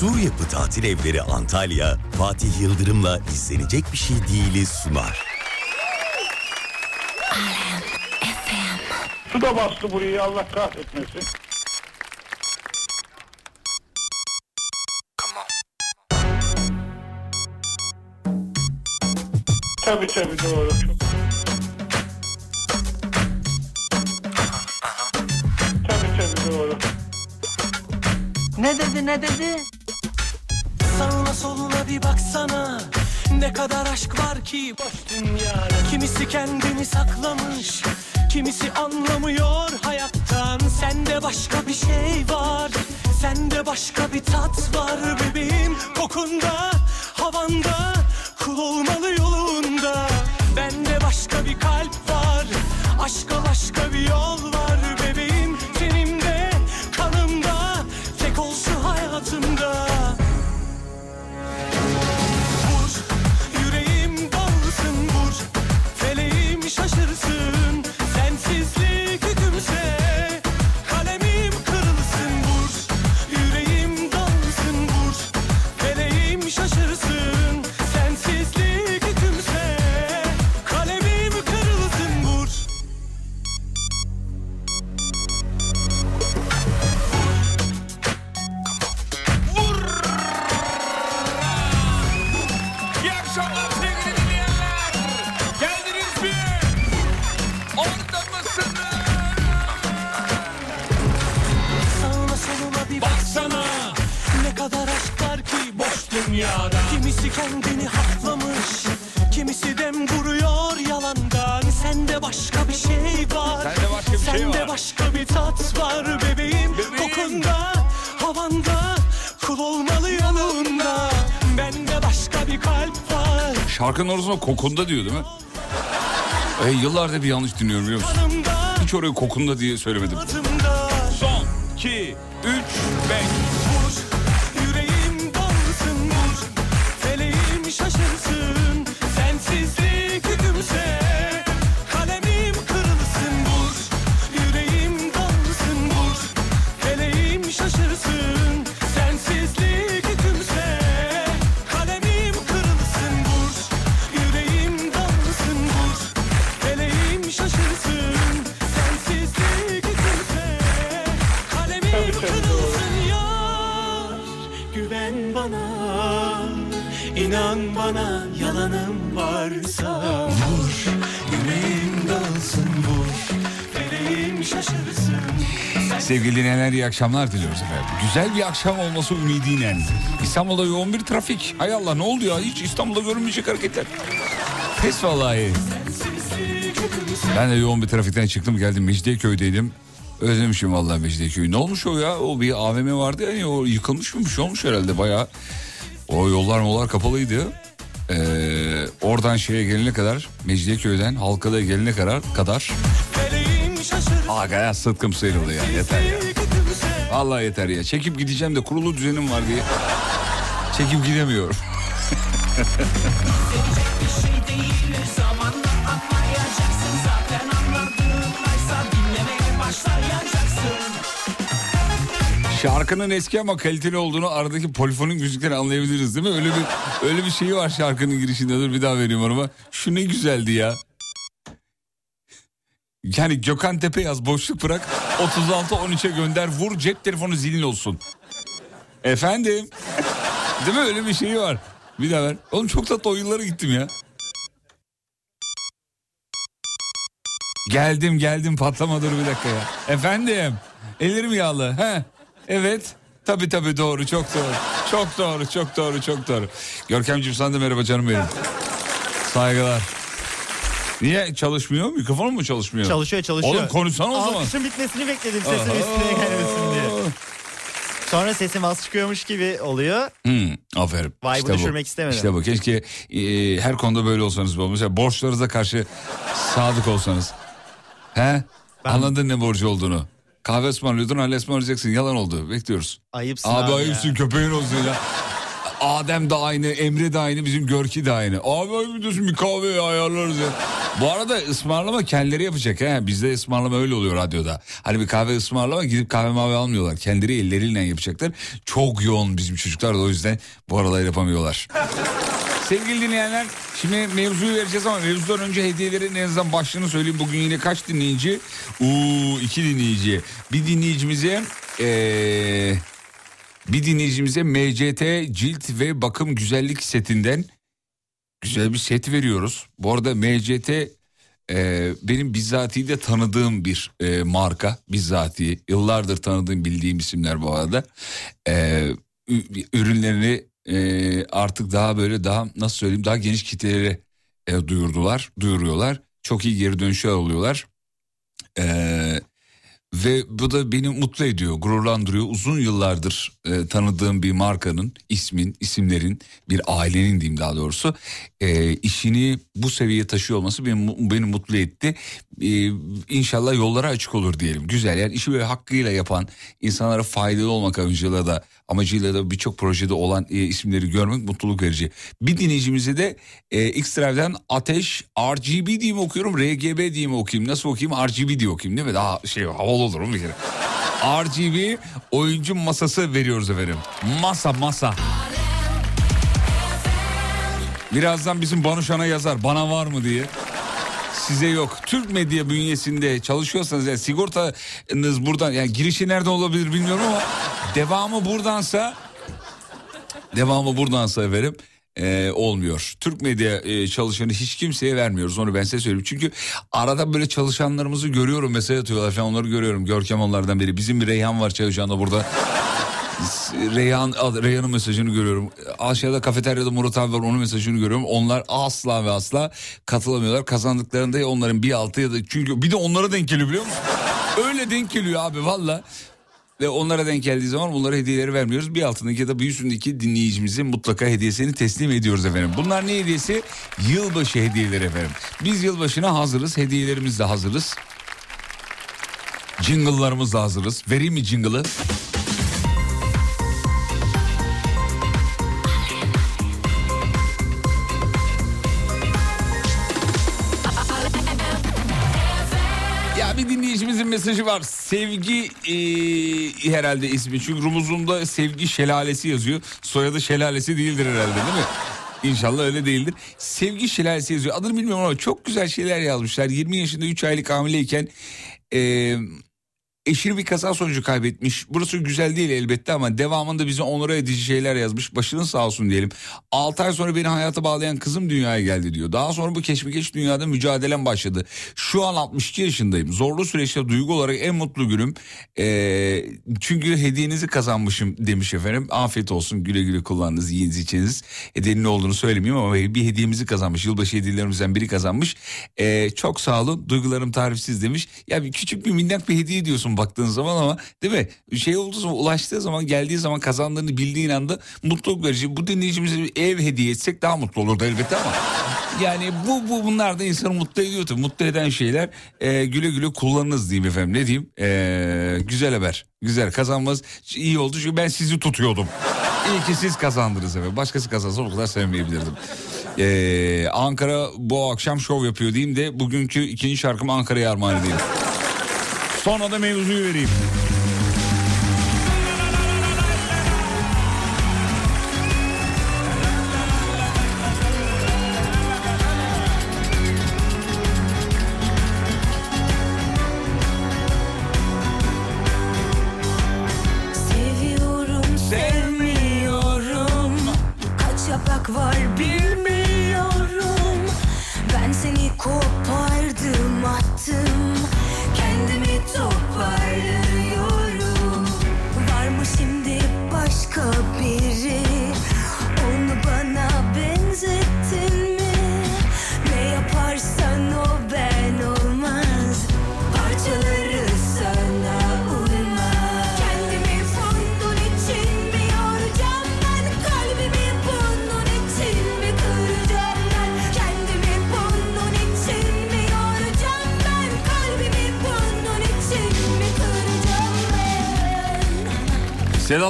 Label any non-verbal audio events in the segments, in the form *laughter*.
Sur Yapı Tatil Evleri Antalya, Fatih Yıldırım'la izlenecek bir şey değiliz sunar. Su da bastı burayı Allah kahretmesin. Tabii tabii doğru. Tabii tabii doğru. Ne dedi ne dedi? Sağına soluna bir baksana. Ne kadar aşk var ki boş dünyada. Kimisi kendini saklamış Kimisi anlamıyor hayattan. Sende başka bir şey var Sende başka bir tat var bebeğim. Kokunda, havanda Kul olmalı yolunda. Bende başka bir kalp var Aşka başka bir yol var Şarkının orasına kokunda diyor değil mi? E, yıllardır bir yanlış dinliyorum biliyor musun? Hiç oraya kokunda diye söylemedim. İnan bana yalanım varsa Vur yüreğim dalsın vur Feleğim şaşırsın Sevgili dinleyenler iyi akşamlar diliyoruz efendim. Güzel bir akşam olması ümidiyle. İstanbul'da yoğun bir trafik. Hay Allah ne oldu ya? Hiç İstanbul'da görünmeyecek hareketler. Pes vallahi. Ben de yoğun bir trafikten çıktım geldim Mecidiyeköy'deydim. Özlemişim vallahi Mecidiyeköy'ü. Ne olmuş o ya? O bir AVM vardı ya hani o yıkılmış mı bir şey olmuş herhalde bayağı. O yollar mollar kapalıydı. Ee, oradan şeye gelene kadar Mecidiyeköy'den Halkalı'ya gelene kadar kadar Feleğim şaşırsın Aga ya sıtkım sıyrıldı ya yeter ya. Vallahi yeter ya. Çekip gideceğim de kurulu düzenim var diye. Çekip gidemiyorum. *laughs* Şarkının eski ama kaliteli olduğunu aradaki polifonik müzikten anlayabiliriz değil mi? Öyle bir öyle bir şeyi var şarkının girişinde. Dur bir daha vereyim onu. Şu ne güzeldi ya. Yani Gökhan Tepe yaz boşluk bırak 36 13'e gönder vur cep telefonu zilin olsun. Efendim? Değil mi öyle bir şey var. Bir daha ver. Oğlum çok tatlı o gittim ya. Geldim geldim patlama dur bir dakika ya. Efendim? Ellerim yağlı. He? Evet. Tabii tabii doğru çok doğru. Çok doğru çok doğru çok doğru. Görkemciğim sana da merhaba canım benim. Saygılar. Niye çalışmıyor? Mikrofon mu çalışmıyor? Çalışıyor çalışıyor. Oğlum konuşsana o zaman. Alkışın bitmesini bekledim sesin üstüne gelmesin diye. Sonra sesim az çıkıyormuş gibi oluyor. Hmm, aferin. Vibe'ı düşürmek istemedim. İşte bu. Keşke e, her konuda böyle olsanız. bu. Mesela borçlarınıza karşı sadık olsanız. He? Anladın ne borcu olduğunu. Kahve ısmarlıyordun hala ısmarlayacaksın. Yalan oldu. Bekliyoruz. Ayıpsın Abi, abi, ayıpsın ya. köpeğin olsun ya. Adem de aynı, Emre de aynı, bizim Görki de aynı. Abi ayıp diyorsun bir kahve ayarlarız ya. Bu arada ısmarlama kendileri yapacak. He? Bizde ısmarlama öyle oluyor radyoda. Hani bir kahve ısmarlama gidip kahve mavi almıyorlar. Kendileri elleriyle yapacaklar. Çok yoğun bizim çocuklar da o yüzden bu aralar yapamıyorlar. Sevgili dinleyenler şimdi mevzuyu vereceğiz ama mevzudan önce hediyelerin en azından başlığını söyleyeyim. Bugün yine kaç dinleyici? Uuu iki dinleyici. Bir dinleyicimize ee, bir dinleyicimize MCT cilt ve bakım güzellik setinden güzel bir set veriyoruz. Bu arada MCT e, benim bizzati de tanıdığım bir e, marka. Bizzati yıllardır tanıdığım bildiğim isimler bu arada. E, ürünlerini e, artık daha böyle daha nasıl söyleyeyim daha geniş kitlelere e, duyurdular, duyuruyorlar. Çok iyi geri dönüşler oluyorlar. E, ve bu da beni mutlu ediyor, gururlandırıyor. Uzun yıllardır e, tanıdığım bir markanın, ismin, isimlerin, bir ailenin diyeyim daha doğrusu e, işini bu seviyeye taşıyor olması beni, beni mutlu etti. E, inşallah yollara açık olur diyelim. Güzel yani işi böyle hakkıyla yapan, insanlara faydalı olmak amacıyla da amacıyla da birçok projede olan e, isimleri görmek mutluluk verici. Bir dinleyicimize de e, X-Drive'den Ateş RGB diye mi okuyorum, RGB diye mi okuyayım, nasıl okuyayım, RGB diye okuyayım değil mi? Daha şey havalı olur mu bir kere? RGB oyuncu masası veriyoruz efendim. Masa masa. Birazdan bizim Banuşan'a yazar bana var mı diye. Size yok. Türk medya bünyesinde çalışıyorsanız yani sigortanız buradan yani girişi nerede olabilir bilmiyorum ama devamı buradansa devamı buradansa efendim e, olmuyor. Türk medya e, çalışanı hiç kimseye vermiyoruz onu ben size söyleyeyim. Çünkü arada böyle çalışanlarımızı görüyorum mesaj atıyorlar falan onları görüyorum. Görkem onlardan biri. Bizim bir Reyhan var çalışan da burada. Reyhan, Reyhan'ın mesajını görüyorum. Aşağıda kafeteryada Murat abi var onun mesajını görüyorum. Onlar asla ve asla katılamıyorlar. Kazandıklarında onların bir altı ya da çünkü bir de onlara denk geliyor biliyor musun? Öyle denk geliyor abi valla. Ve onlara denk geldiği zaman bunlara hediyeleri vermiyoruz. Bir altındaki ya da bir üstündeki dinleyicimize mutlaka hediyesini teslim ediyoruz efendim. Bunlar ne hediyesi? Yılbaşı hediyeleri efendim. Biz yılbaşına hazırız. Hediyelerimiz de hazırız. Jingle'larımız da hazırız. Vereyim mi jingle'ı? Mesajı var. Sevgi e, herhalde ismi. Çünkü Rumuzum'da sevgi şelalesi yazıyor. Soyadı şelalesi değildir herhalde değil mi? İnşallah öyle değildir. Sevgi şelalesi yazıyor. Adını bilmiyorum ama çok güzel şeyler yazmışlar. 20 yaşında 3 aylık hamileyken e, eşini bir kaza sonucu kaybetmiş. Burası güzel değil elbette ama devamında bize onura edici şeyler yazmış. Başının sağ olsun diyelim. 6 ay sonra beni hayata bağlayan kızım dünyaya geldi diyor. Daha sonra bu keşmekeş dünyada mücadelem başladı. Şu an 62 yaşındayım. Zorlu süreçte duygu olarak en mutlu günüm. Ee, çünkü hediyenizi kazanmışım demiş efendim. Afiyet olsun güle güle kullandınız yiyiniz içiniz. Hediyenin ne olduğunu söylemeyeyim ama bir hediyemizi kazanmış. Yılbaşı hediyelerimizden biri kazanmış. Ee, çok sağ olun duygularım tarifsiz demiş. Ya bir küçük bir minnak bir hediye diyorsun *laughs* baktığın zaman ama değil mi? Şey olduğu zaman ulaştığı zaman geldiği zaman kazandığını bildiğin anda mutluluk verici. Bu dinleyicimize bir ev hediye etsek daha mutlu olurdu elbette ama. *laughs* Yani bu, bu bunlar da insanı mutlu ediyor tabii. Mutlu eden şeyler e, güle güle kullanınız diyeyim efendim. Ne diyeyim? E, güzel haber. Güzel kazanmaz iyi oldu çünkü ben sizi tutuyordum. *laughs* İyi ki siz kazandınız efendim. Başkası kazansa o kadar sevmeyebilirdim. Ee, Ankara bu akşam şov yapıyor diyeyim de bugünkü ikinci şarkımı Ankara'ya armağan edeyim. Sonra da mevzuyu vereyim.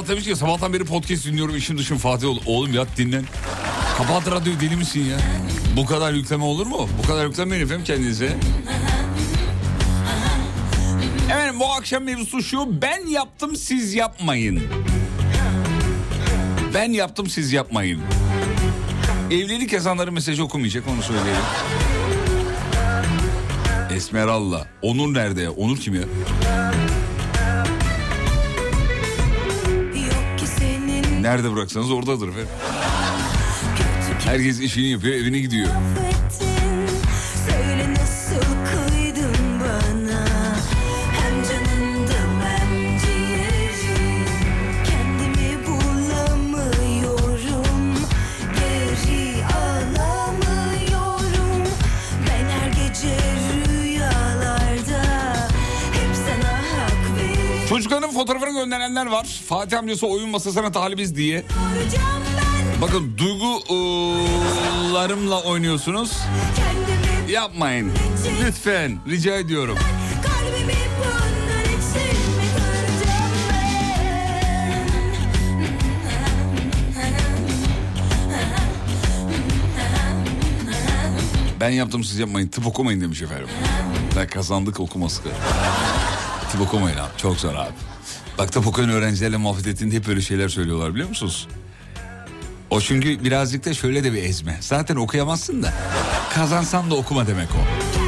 Sedat demiş ki sabahtan beri podcast dinliyorum işim dışım Fatih ol. Oğlum yat dinlen. Kapat radyoyu deli misin ya? Bu kadar yükleme olur mu? Bu kadar yüklemeyin efendim kendinize. Efendim bu akşam mevzusu şu. Ben yaptım siz yapmayın. Ben yaptım siz yapmayın. Evlilik yazanların mesajı okumayacak onu söyleyelim. Esmerallah. Onur nerede? Onur kim ya? Nerede bıraksanız oradadır efendim. Herkes işini yapıyor evine gidiyor. Fotoğrafını gönderenler var. Fatih amcası oyun masasına talibiz diye. Bakın duygularımla *laughs* oynuyorsunuz. Yapmayın. Lütfen rica ediyorum. Ben yaptım siz yapmayın. Tıp okumayın demiş efendim. Ben kazandık okuması. Tıp okumayın abi. Çok zor abi. Bak tıp okuyan öğrencilerle muhabbet ettiğinde hep böyle şeyler söylüyorlar biliyor musunuz? O çünkü birazcık da şöyle de bir ezme. Zaten okuyamazsın da kazansan da okuma demek o.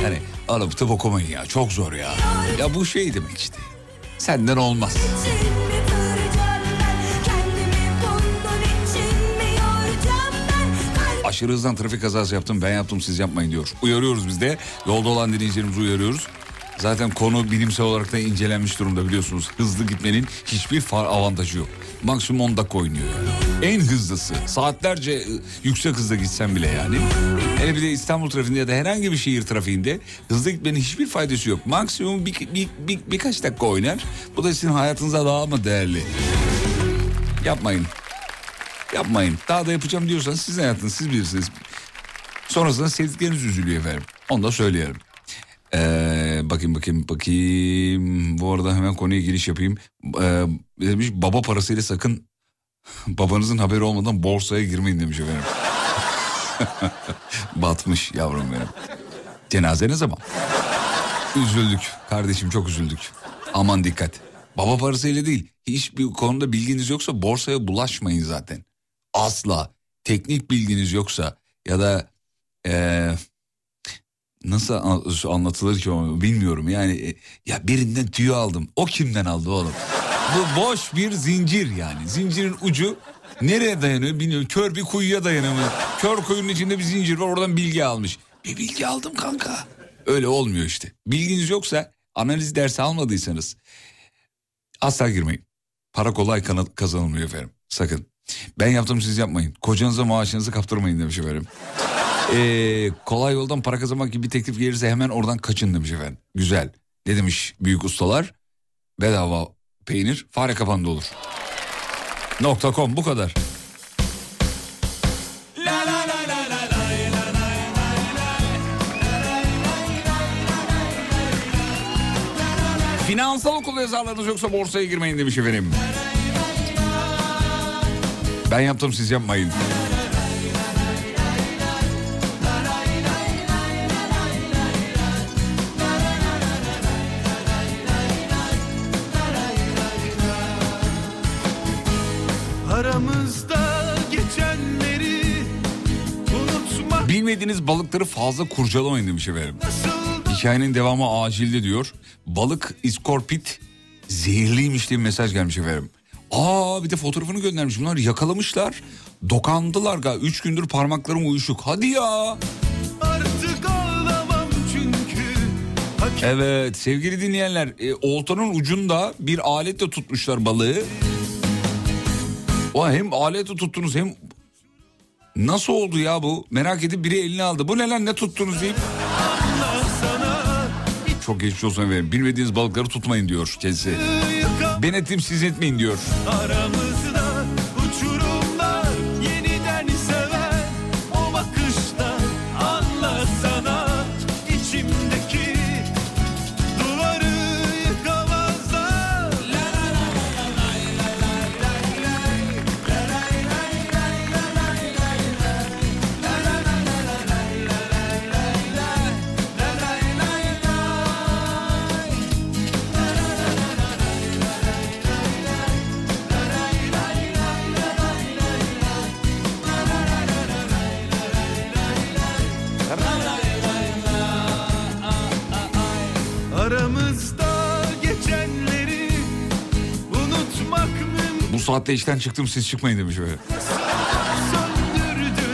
Yani oğlum tıp okumayın ya çok zor ya. Ya bu şey demek işte. Senden olmaz. Aşırı hızdan trafik kazası yaptım ben yaptım siz yapmayın diyor. Uyarıyoruz biz de yolda olan dinleyicilerimizi uyarıyoruz. Zaten konu bilimsel olarak da incelenmiş durumda biliyorsunuz. Hızlı gitmenin hiçbir far avantajı yok. Maksimum 10 dakika oynuyor yani. En hızlısı. Saatlerce e, yüksek hızda gitsen bile yani. Hele bir de İstanbul trafiğinde ya da herhangi bir şehir trafiğinde hızlı gitmenin hiçbir faydası yok. Maksimum bir, bir, bir- birkaç dakika oynar. Bu da sizin hayatınıza daha mı değerli? Yapmayın. Yapmayın. Daha da yapacağım diyorsanız sizin hayatınız siz bilirsiniz. Sonrasında sevdikleriniz üzülüyor efendim. Onu da söyleyelim. Ee, bakayım bakayım bakayım. Bu arada hemen konuya giriş yapayım. Ee, demiş baba parasıyla sakın *laughs* babanızın haberi olmadan borsaya girmeyin demiş efendim. *laughs* Batmış yavrum benim. Cenaze ne zaman? Üzüldük kardeşim çok üzüldük. Aman dikkat. Baba parasıyla değil. Hiçbir konuda bilginiz yoksa borsaya bulaşmayın zaten. Asla. Teknik bilginiz yoksa ya da eee, nasıl an- anlatılır ki o bilmiyorum. Yani e, ya birinden tüyo aldım. O kimden aldı oğlum? Bu boş bir zincir yani. Zincirin ucu nereye dayanıyor bilmiyorum. Kör bir kuyuya dayanamıyor. Kör kuyunun içinde bir zincir var oradan bilgi almış. Bir bilgi aldım kanka. Öyle olmuyor işte. Bilginiz yoksa analiz dersi almadıysanız asla girmeyin. Para kolay kazanılmıyor efendim. Sakın. Ben yaptım siz yapmayın. Kocanıza maaşınızı kaptırmayın demiş efendim. Ee, kolay yoldan para kazanmak gibi bir teklif gelirse hemen oradan kaçın demiş efendim. Güzel. Ne demiş büyük ustalar? Bedava peynir fare kapandı olur. Nokta com bu kadar. Finansal okul yazarlarınız yoksa borsaya girmeyin demiş efendim. Ben yaptım siz yapmayın. Bilmediğiniz balıkları fazla kurcalamayın demiş efendim. Hikayenin devamı acilde diyor. Balık iskorpit zehirliymiş diye bir mesaj gelmiş efendim. Aa bir de fotoğrafını göndermiş. Bunlar yakalamışlar. Dokandılar galiba. Üç gündür parmaklarım uyuşuk. Hadi ya. artık çünkü Evet sevgili dinleyenler. E, oltanın ucunda bir aletle tutmuşlar balığı. O hem aletle tuttunuz hem... Nasıl oldu ya bu? Merak edip biri eline aldı. Bu ne lan ne tuttunuz deyip. Çok geçmiş olsun efendim. Bilmediğiniz balıkları tutmayın diyor kendisi. Ben ettim siz etmeyin diyor. aramızda saatte işten çıktım siz çıkmayın demiş böyle.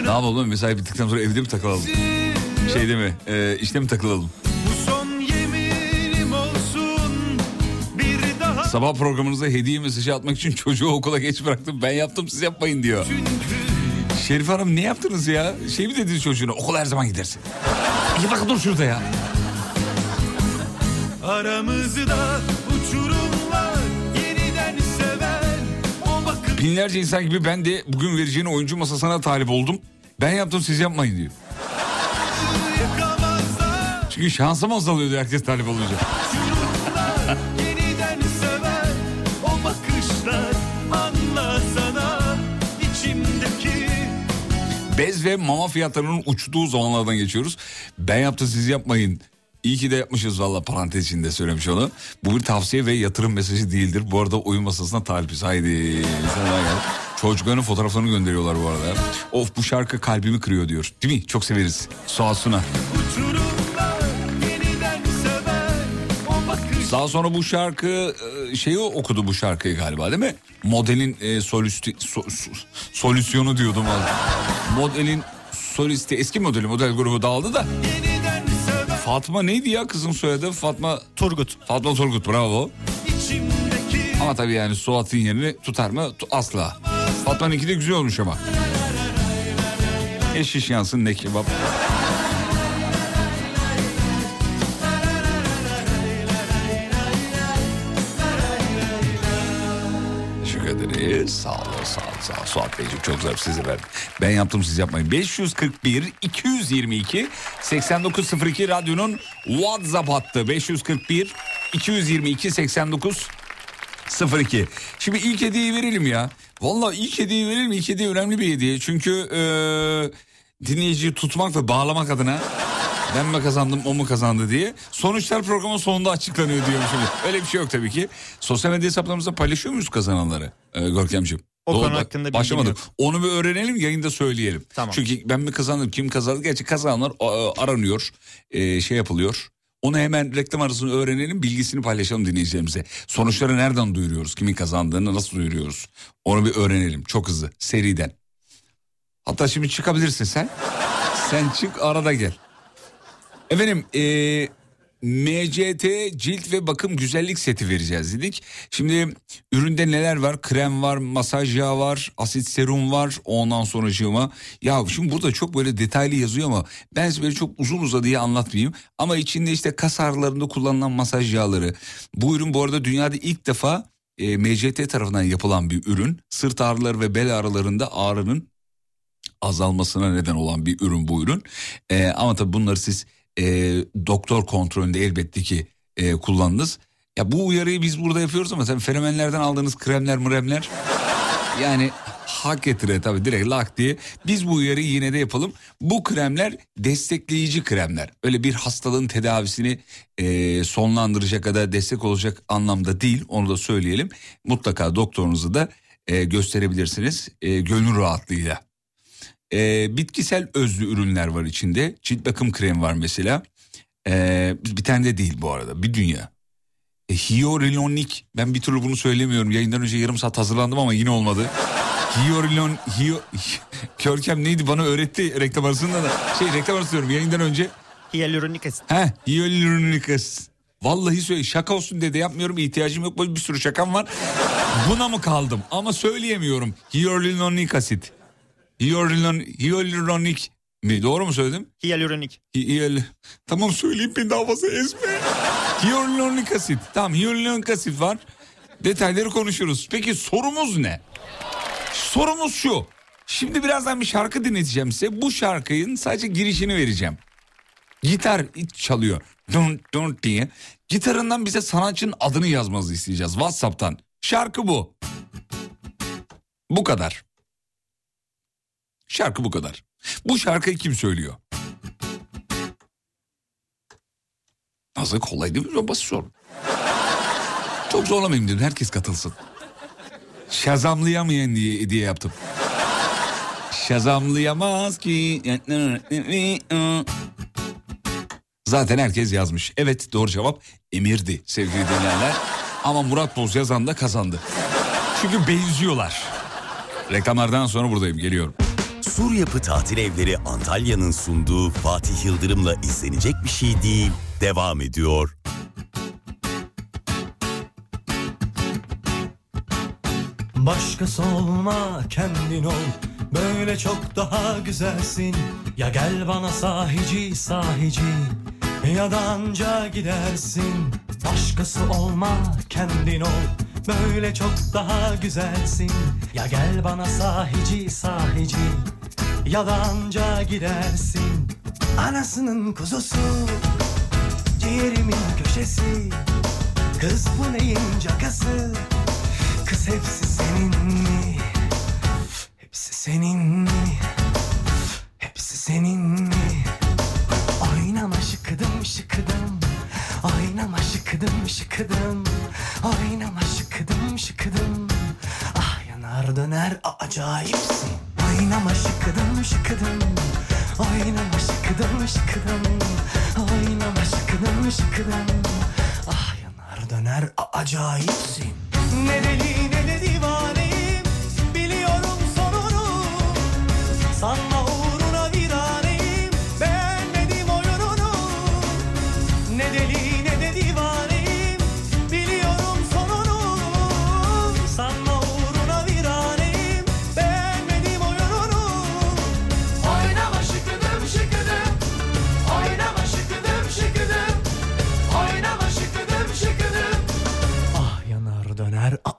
ne yapalım mesai bittikten sonra evde mi takılalım? Şeyde mi e, işte mi takılalım? Bir Sabah programınıza hediye mesajı atmak için çocuğu okula geç bıraktım. Ben yaptım siz yapmayın diyor. Şerif Hanım ne yaptınız ya? Şey mi dediniz çocuğuna okula her zaman gidersin. İki dakika dur şurada ya. aramızda Binlerce insan gibi ben de bugün vereceğin oyuncu masasına talip oldum. Ben yaptım siz yapmayın diyor. Çünkü şansım azalıyordu herkes talip olunca. Bez ve mama fiyatlarının uçtuğu zamanlardan geçiyoruz. Ben yaptım siz yapmayın. İyi ki de yapmışız valla parantez içinde söylemiş onu. Bu bir tavsiye ve yatırım mesajı değildir. Bu arada oyun masasına talibiz. Haydi. Çocukların fotoğraflarını gönderiyorlar bu arada. Of bu şarkı kalbimi kırıyor diyor. Değil mi? Çok severiz. Suat Suna. Daha sonra bu şarkı e, şeyi okudu bu şarkıyı galiba değil mi? Modelin e, solisti, so- so- solüsyonu diyordum az. Modelin solisti eski modeli model grubu dağıldı da. seven Fatma neydi ya kızın soyadı? Fatma Turgut. Fatma Turgut bravo. içimdeki Ama tabii yani Suat'ın yerini tutar mı? Asla. Fatma'nınki de güzel olmuş ama. Ne şiş yansın ne kebap. Sağ olun, sağ olun, sağ olun. Suat Beyciğim çok güzel size verdim. Ben yaptım siz yapmayın. 541 222 8902 radyonun WhatsApp hattı. 541 222 89 02. Şimdi ilk hediyeyi verelim ya. Vallahi ilk hediyeyi verelim. İlk hediye önemli bir hediye. Çünkü eee dinleyiciyi tutmak ve bağlamak adına ben mi kazandım o mu kazandı diye. Sonuçlar programın sonunda açıklanıyor şimdi. Öyle bir şey yok tabii ki. Sosyal medya hesaplarımızda paylaşıyor muyuz kazananları ee, Görkemciğim? O Doğru, konu hakkında Başlamadık. yok. Onu bir öğrenelim yayında söyleyelim. Tamam. Çünkü ben mi kazandım kim kazandı? Gerçi kazananlar aranıyor e, şey yapılıyor. Onu hemen reklam arasını öğrenelim bilgisini paylaşalım dinleyicilerimize. Sonuçları nereden duyuruyoruz? Kimin kazandığını nasıl duyuruyoruz? Onu bir öğrenelim çok hızlı seriden. Hatta şimdi çıkabilirsin sen. Sen çık arada gel. Efendim e, MCT cilt ve bakım güzellik seti vereceğiz dedik. Şimdi üründe neler var? Krem var, masaj yağı var, asit serum var. Ondan sonracığıma. Ya şimdi burada çok böyle detaylı yazıyor ama ben size böyle çok uzun uzadıya anlatmayayım. Ama içinde işte kas ağrılarında kullanılan masaj yağları. Bu ürün bu arada dünyada ilk defa e, MCT tarafından yapılan bir ürün. Sırt ağrıları ve bel ağrılarında ağrının azalmasına neden olan bir ürün bu ürün. Ee, ama tabii bunları siz e, doktor kontrolünde elbette ki e, kullandınız. Ya bu uyarıyı biz burada yapıyoruz ama tabii fenomenlerden aldığınız kremler mremler yani hak getire tabii direkt lak diye. Biz bu uyarıyı yine de yapalım. Bu kremler destekleyici kremler. Öyle bir hastalığın tedavisini e, sonlandıracak kadar destek olacak anlamda değil. Onu da söyleyelim. Mutlaka doktorunuzu da e, gösterebilirsiniz e, gönül rahatlığıyla. E, bitkisel özlü ürünler var içinde. Cilt bakım kremi var mesela. E, bir tane de değil bu arada bir dünya. E, hyaluronik ben bir türlü bunu söylemiyorum. Yayından önce yarım saat hazırlandım ama yine olmadı. Hyaluron, hyo, Körkem *laughs* neydi bana öğretti reklam arasında da. Şey reklam arası diyorum yayından önce. Hyaluronik asit. He hyaluronik asit. Vallahi söyle şaka olsun dedi yapmıyorum ihtiyacım yok bir sürü şakam var. Buna mı kaldım ama söyleyemiyorum. Hyaluronik asit. Hyaluron, hyaluronik mi doğru mu söyledim? Hyaluronik. Hiyal... Tamam söyleyeyim ben daha fazla ezme. Hyaluronik asit. Tamam hyaluronik asit var. Detayları konuşuruz. Peki sorumuz ne? Sorumuz şu. Şimdi birazdan bir şarkı dinleteceğim size. Bu şarkının sadece girişini vereceğim. Gitar çalıyor. Dun dun diye. Gitarından bize sanatçının adını yazmanızı isteyeceğiz WhatsApp'tan. Şarkı bu. Bu kadar. Şarkı bu kadar. Bu şarkıyı kim söylüyor? Nasıl kolay değil mi? Basit sorun. Çok zorlamayayım dedim. Herkes katılsın. Şazamlayamayan diye, diye yaptım. Şazamlayamaz ki. Zaten herkes yazmış. Evet doğru cevap Emir'di sevgili dinleyenler. Ama Murat Boz yazan da kazandı. Çünkü benziyorlar. Reklamlardan sonra buradayım geliyorum. Sur Yapı Tatil Evleri Antalya'nın sunduğu Fatih Yıldırım'la izlenecek bir şey değil devam ediyor. Başkası olma kendin ol Böyle çok daha güzelsin Ya gel bana sahici sahici Ya da anca gidersin Başkası olma kendin ol Böyle çok daha güzelsin Ya gel bana sahici sahici Ya da anca gidersin Anasının kuzusu Ciğerimin köşesi Kız bu neyin cakası Kız hepsi senin mi? Hepsi senin mi? Hepsi senin mi? Oynama şıkıdım şıkıdım Oynama şıkıdım şıkıdım Oynama şıkıdım şıkıdım. Ah yanar döner acayipsin. Oynama şıkıdım şıkıdım. Oynama şıkıdım şıkıdım. Oynama şıkıdım şıkıdım. Ah yanar döner acayipsin. Ne deli ne de divaneyim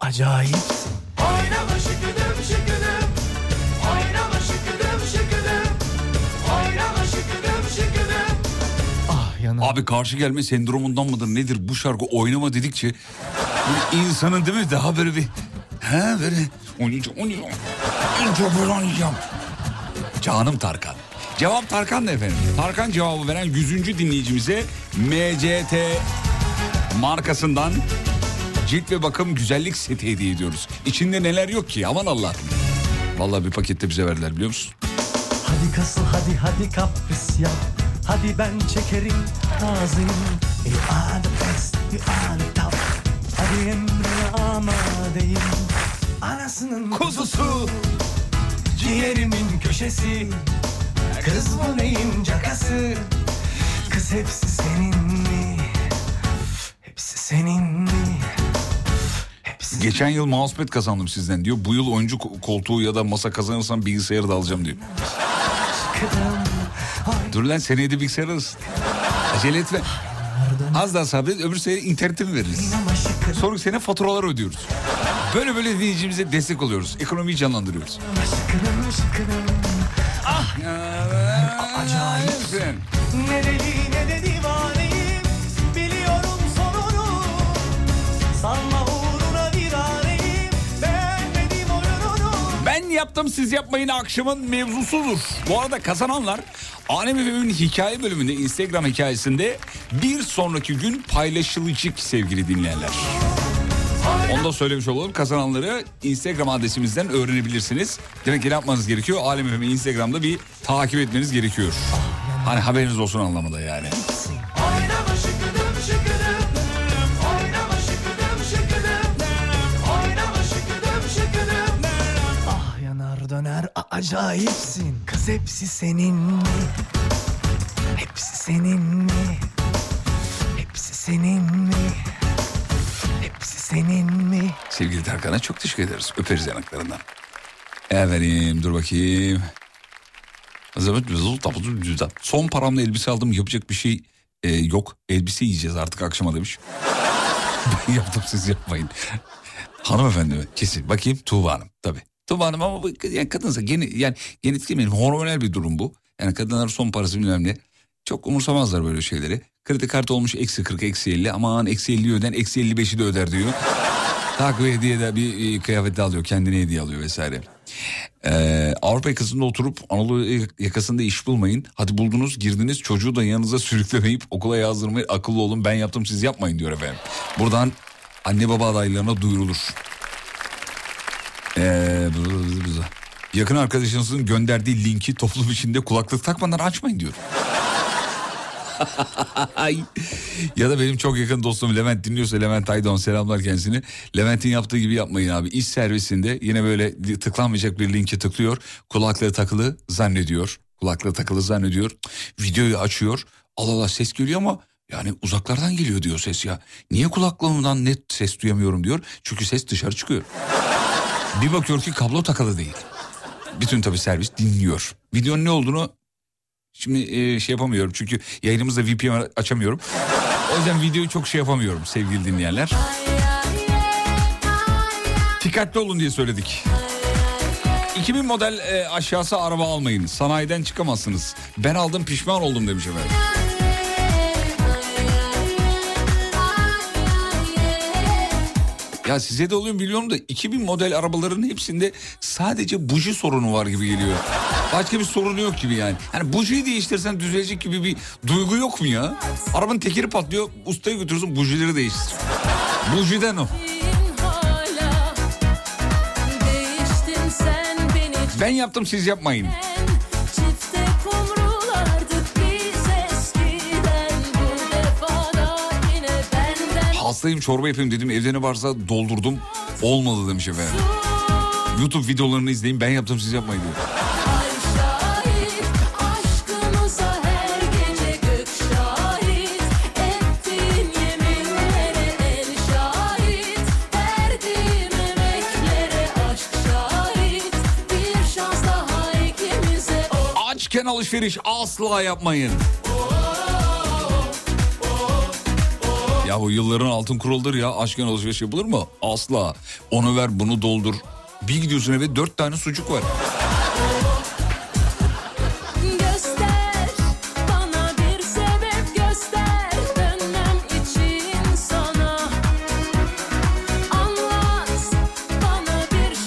acayipsin Oynama şıkıdım şıkıdım Oynama şıkıdım şıkıdım Oynama şıkıdım şıkıdım Ah yanar Abi karşı gelme sendromundan mıdır nedir bu şarkı oynama dedikçe insanın değil mi daha böyle bir he böyle oynayacağım oynayacağım oynayacağım böyle oynayacağım. Canım Tarkan. Cevap Tarkan da efendim. Tarkan cevabı veren 100. dinleyicimize MCT markasından cilt ve bakım güzellik seti hediye ediyoruz. İçinde neler yok ki? Aman Allah'ım. Vallahi bir pakette bize verdiler biliyor musun? Hadi kasıl hadi hadi kapris yap. Hadi ben çekerim ağzını You are the best you are the top Hadi emrine amadeyim. Anasının kuzusu. Ciğerimin köşesi. Kız bu neyin cakası? Kız hepsi senin mi? Hepsi senin mi Geçen yıl mousepad kazandım sizden diyor. Bu yıl oyuncu ko- koltuğu ya da masa kazanırsam bilgisayarı da alacağım diyor. Dur lan seneye de bilgisayar alırsın. Acele etme. Az daha sabret öbür sene internete mi veririz? Sonraki sene faturalar ödüyoruz. Böyle böyle dinleyicimize destek oluyoruz. Ekonomiyi canlandırıyoruz. şıkıdım Acayip. Yaptım siz yapmayın akşamın mevzusudur. Bu arada kazananlar Alem Efem'in hikaye bölümünde Instagram hikayesinde bir sonraki gün paylaşılacak sevgili dinleyenler. Onu da söylemiş olalım. Kazananları Instagram adresimizden öğrenebilirsiniz. Demek ki ne yapmanız gerekiyor? Alem Efem'i Instagram'da bir takip etmeniz gerekiyor. Hani haberiniz olsun anlamında yani. Acayipsin Kız hepsi senin mi? Hepsi senin mi? Hepsi senin mi? Hepsi senin mi? Sevgili Tarkan'a çok teşekkür ederiz. Öperiz yanaklarından. Efendim dur bakayım. Son paramla elbise aldım yapacak bir şey e, yok. Elbise yiyeceğiz artık akşama demiş. *laughs* ben yaptım siz yapmayın. Hanımefendi mi? Kesin. Bakayım Tuğba Hanım. Tabii. Tuğba Hanım ama yani kadınsa gene, yani genetik demeyelim hormonal bir durum bu. Yani kadınlar son parası bilmem ne. Çok umursamazlar böyle şeyleri. Kredi kartı olmuş eksi 40 eksi 50 aman eksi 50 öden eksi 55'i de öder diyor. Takviye hediye de bir e, kıyafet de alıyor kendine hediye alıyor vesaire. Ee, Avrupa yakasında oturup Anadolu yakasında iş bulmayın. Hadi buldunuz girdiniz çocuğu da yanınıza sürüklemeyip okula yazdırmayın. Akıllı olun ben yaptım siz yapmayın diyor efendim. Buradan anne baba adaylarına duyurulur. Ee, yakın arkadaşınızın gönderdiği linki toplum içinde kulaklık takmadan açmayın diyor. *laughs* Ay. ya da benim çok yakın dostum Levent dinliyorsa Levent Aydon selamlar kendisine. Levent'in yaptığı gibi yapmayın abi. İş servisinde yine böyle tıklanmayacak bir linke tıklıyor. Kulaklığı takılı zannediyor. Kulaklığı takılı zannediyor. Videoyu açıyor. Allah Allah ses geliyor ama yani uzaklardan geliyor diyor ses ya. Niye kulaklığımdan net ses duyamıyorum diyor. Çünkü ses dışarı çıkıyor. Bir bakıyor ki kablo takılı değil. Bütün tabii servis dinliyor. Videonun ne olduğunu şimdi e, şey yapamıyorum. Çünkü yayınımızda VPN açamıyorum. O yüzden videoyu çok şey yapamıyorum sevgili dinleyenler. Dikkatli olun diye söyledik. 2000 model e, aşağısı araba almayın. Sanayiden çıkamazsınız. Ben aldım pişman oldum demiş efendim. Ya size de oluyor biliyorum da 2000 model arabaların hepsinde sadece buji sorunu var gibi geliyor. Başka bir sorunu yok gibi yani. Hani bujiyi değiştirsen düzelecek gibi bir duygu yok mu ya? Arabanın tekeri patlıyor ustaya götürürsün bujileri değiştir. Bujiden o. Ben yaptım siz yapmayın. Hastayım çorba yapayım dedim evde ne varsa doldurdum. Olmadı demiş efendim. YouTube videolarını izleyin ben yaptım siz yapmayın diyor. Ay şahit Aşkımıza her Ya bu yılların altın kuraldır ya aşken alışveriş yapılır mı? Asla. Onu ver bunu doldur. Bir gidiyorsun eve dört tane sucuk var. Bir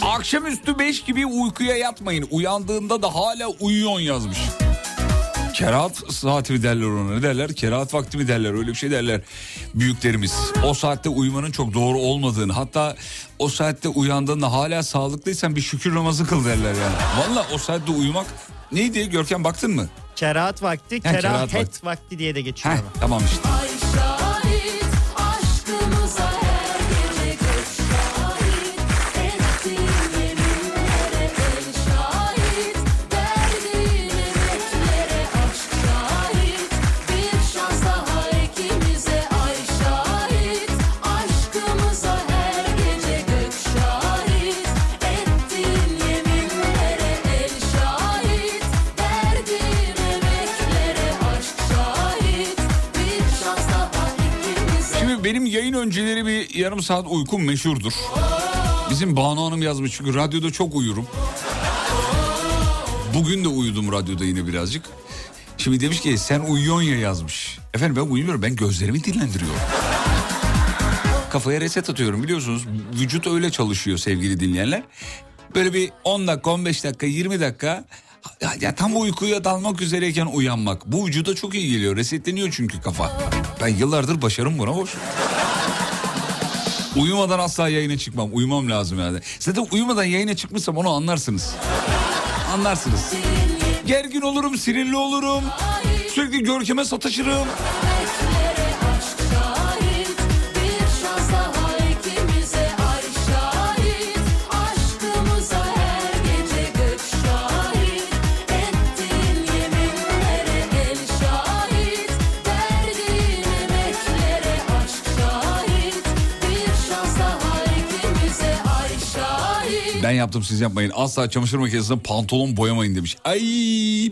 Akşamüstü beş gibi uykuya yatmayın. Uyandığında da hala uyuyon yazmış. Kerahat saati mi derler ona ne derler? Kerahat vakti mi derler öyle bir şey derler büyüklerimiz. O saatte uyumanın çok doğru olmadığını hatta o saatte uyandığında hala sağlıklıysan bir şükür namazı kıl derler yani. Valla o saatte uyumak neydi Görkem baktın mı? Kerahat vakti, kerahat kerahet vakti. vakti. diye de geçiyor Heh, ama. tamam işte. Önceleri bir yarım saat uykum meşhurdur. Bizim Banu Hanım yazmış çünkü radyoda çok uyurum. Bugün de uyudum radyoda yine birazcık. Şimdi demiş ki sen uyuyorsun ya yazmış. Efendim ben uyumuyorum ben gözlerimi dinlendiriyorum. Kafaya reset atıyorum biliyorsunuz vücut öyle çalışıyor sevgili dinleyenler. Böyle bir 10 dakika 15 dakika 20 dakika ya, ya tam uykuya dalmak üzereyken uyanmak. Bu vücuda çok iyi geliyor resetleniyor çünkü kafa. Ben yıllardır başarım buna hoş. Uyumadan asla yayına çıkmam. Uyumam lazım yani. Zaten uyumadan yayına çıkmışsam onu anlarsınız. Anlarsınız. Gergin olurum, sinirli olurum. Sürekli görkeme sataşırım. Ben yaptım siz yapmayın. Asla çamaşır makinesinde pantolon boyamayın demiş. Ay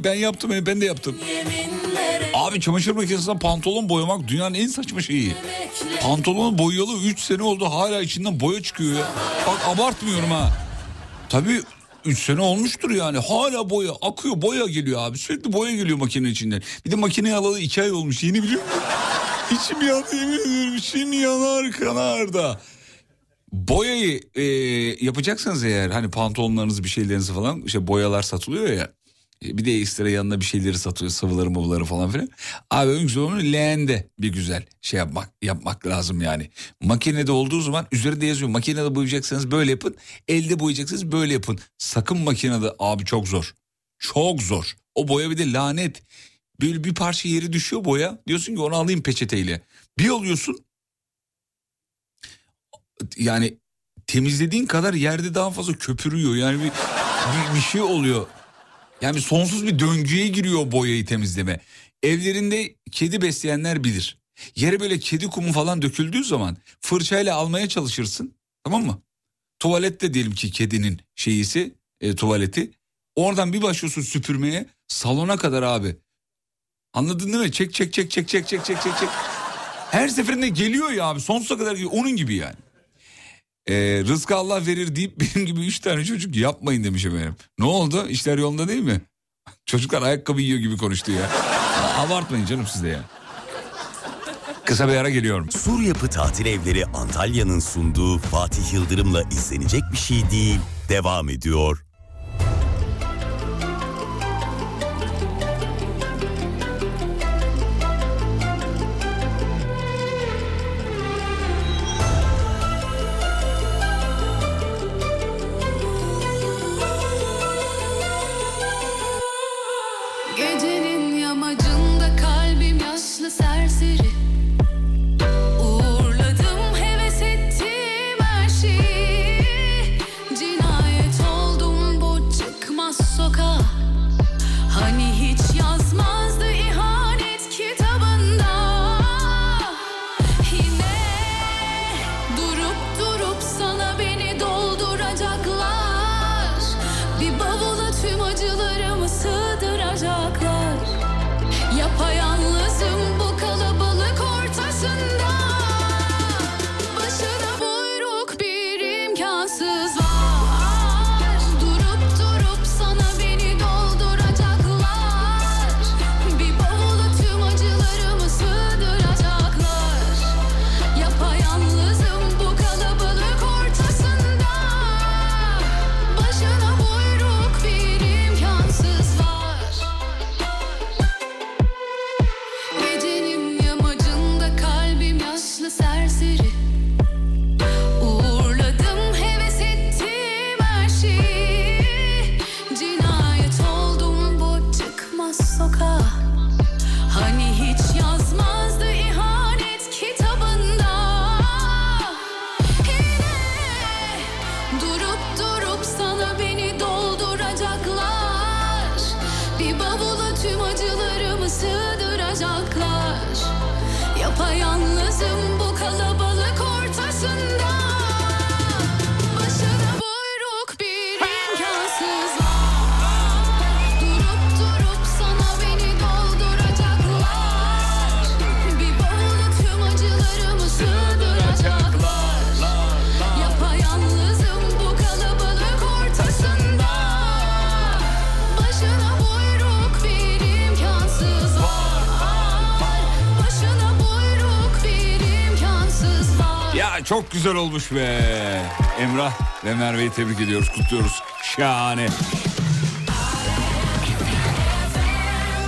ben yaptım ben de yaptım. Abi çamaşır makinesinde pantolon boyamak dünyanın en saçma şeyi. Pantolon boyalı 3 sene oldu hala içinden boya çıkıyor ya. Bak abartmıyorum ha. Tabii 3 sene olmuştur yani. Hala boya akıyor boya geliyor abi. Sürekli boya geliyor makinenin içinden. Bir de makineyi alalı 2 ay olmuş yeni biliyor musun? İçim yandı yemin ederim. İçim yanar kanar da. Boyayı e, yapacaksınız eğer hani pantolonlarınızı bir şeylerinizi falan işte boyalar satılıyor ya. E, Bir de ekstra yanına bir şeyleri satıyor sıvıları mıvıları falan filan. Abi en güzel onu leğende bir güzel şey yapmak yapmak lazım yani. Makinede olduğu zaman üzerinde yazıyor. Makinede boyayacaksanız böyle yapın. Elde boyayacaksınız böyle yapın. Sakın makinede abi çok zor. Çok zor. O boya bir de lanet. böyle bir parça yeri düşüyor boya. Diyorsun ki onu alayım peçeteyle. Bir alıyorsun. Yani temizlediğin kadar yerde daha fazla köpürüyor. Yani bir, bir, bir şey oluyor. Yani sonsuz bir döngüye giriyor boyayı temizleme. Evlerinde kedi besleyenler bilir. Yere böyle kedi kumu falan döküldüğü zaman fırçayla almaya çalışırsın. Tamam mı? Tuvalette diyelim ki kedinin şeyisi e, tuvaleti. Oradan bir başlıyorsun süpürmeye salona kadar abi. Anladın değil mi? Çek çek çek çek çek çek çek çek çek. Her seferinde geliyor ya abi sonsuza kadar geliyor. Onun gibi yani. Ee, rızkı Allah verir deyip *laughs* benim gibi üç tane çocuk yapmayın demiş efendim. Ne oldu? İşler yolunda değil mi? *laughs* Çocuklar ayakkabı yiyor gibi konuştu ya. Abartmayın canım siz de ya. Kısa bir ara geliyorum. Sur Yapı Tatil Evleri Antalya'nın sunduğu Fatih Yıldırım'la izlenecek bir şey değil. Devam ediyor. Güzel olmuş be. Emrah ve Merve'yi tebrik ediyoruz, kutluyoruz. Şahane.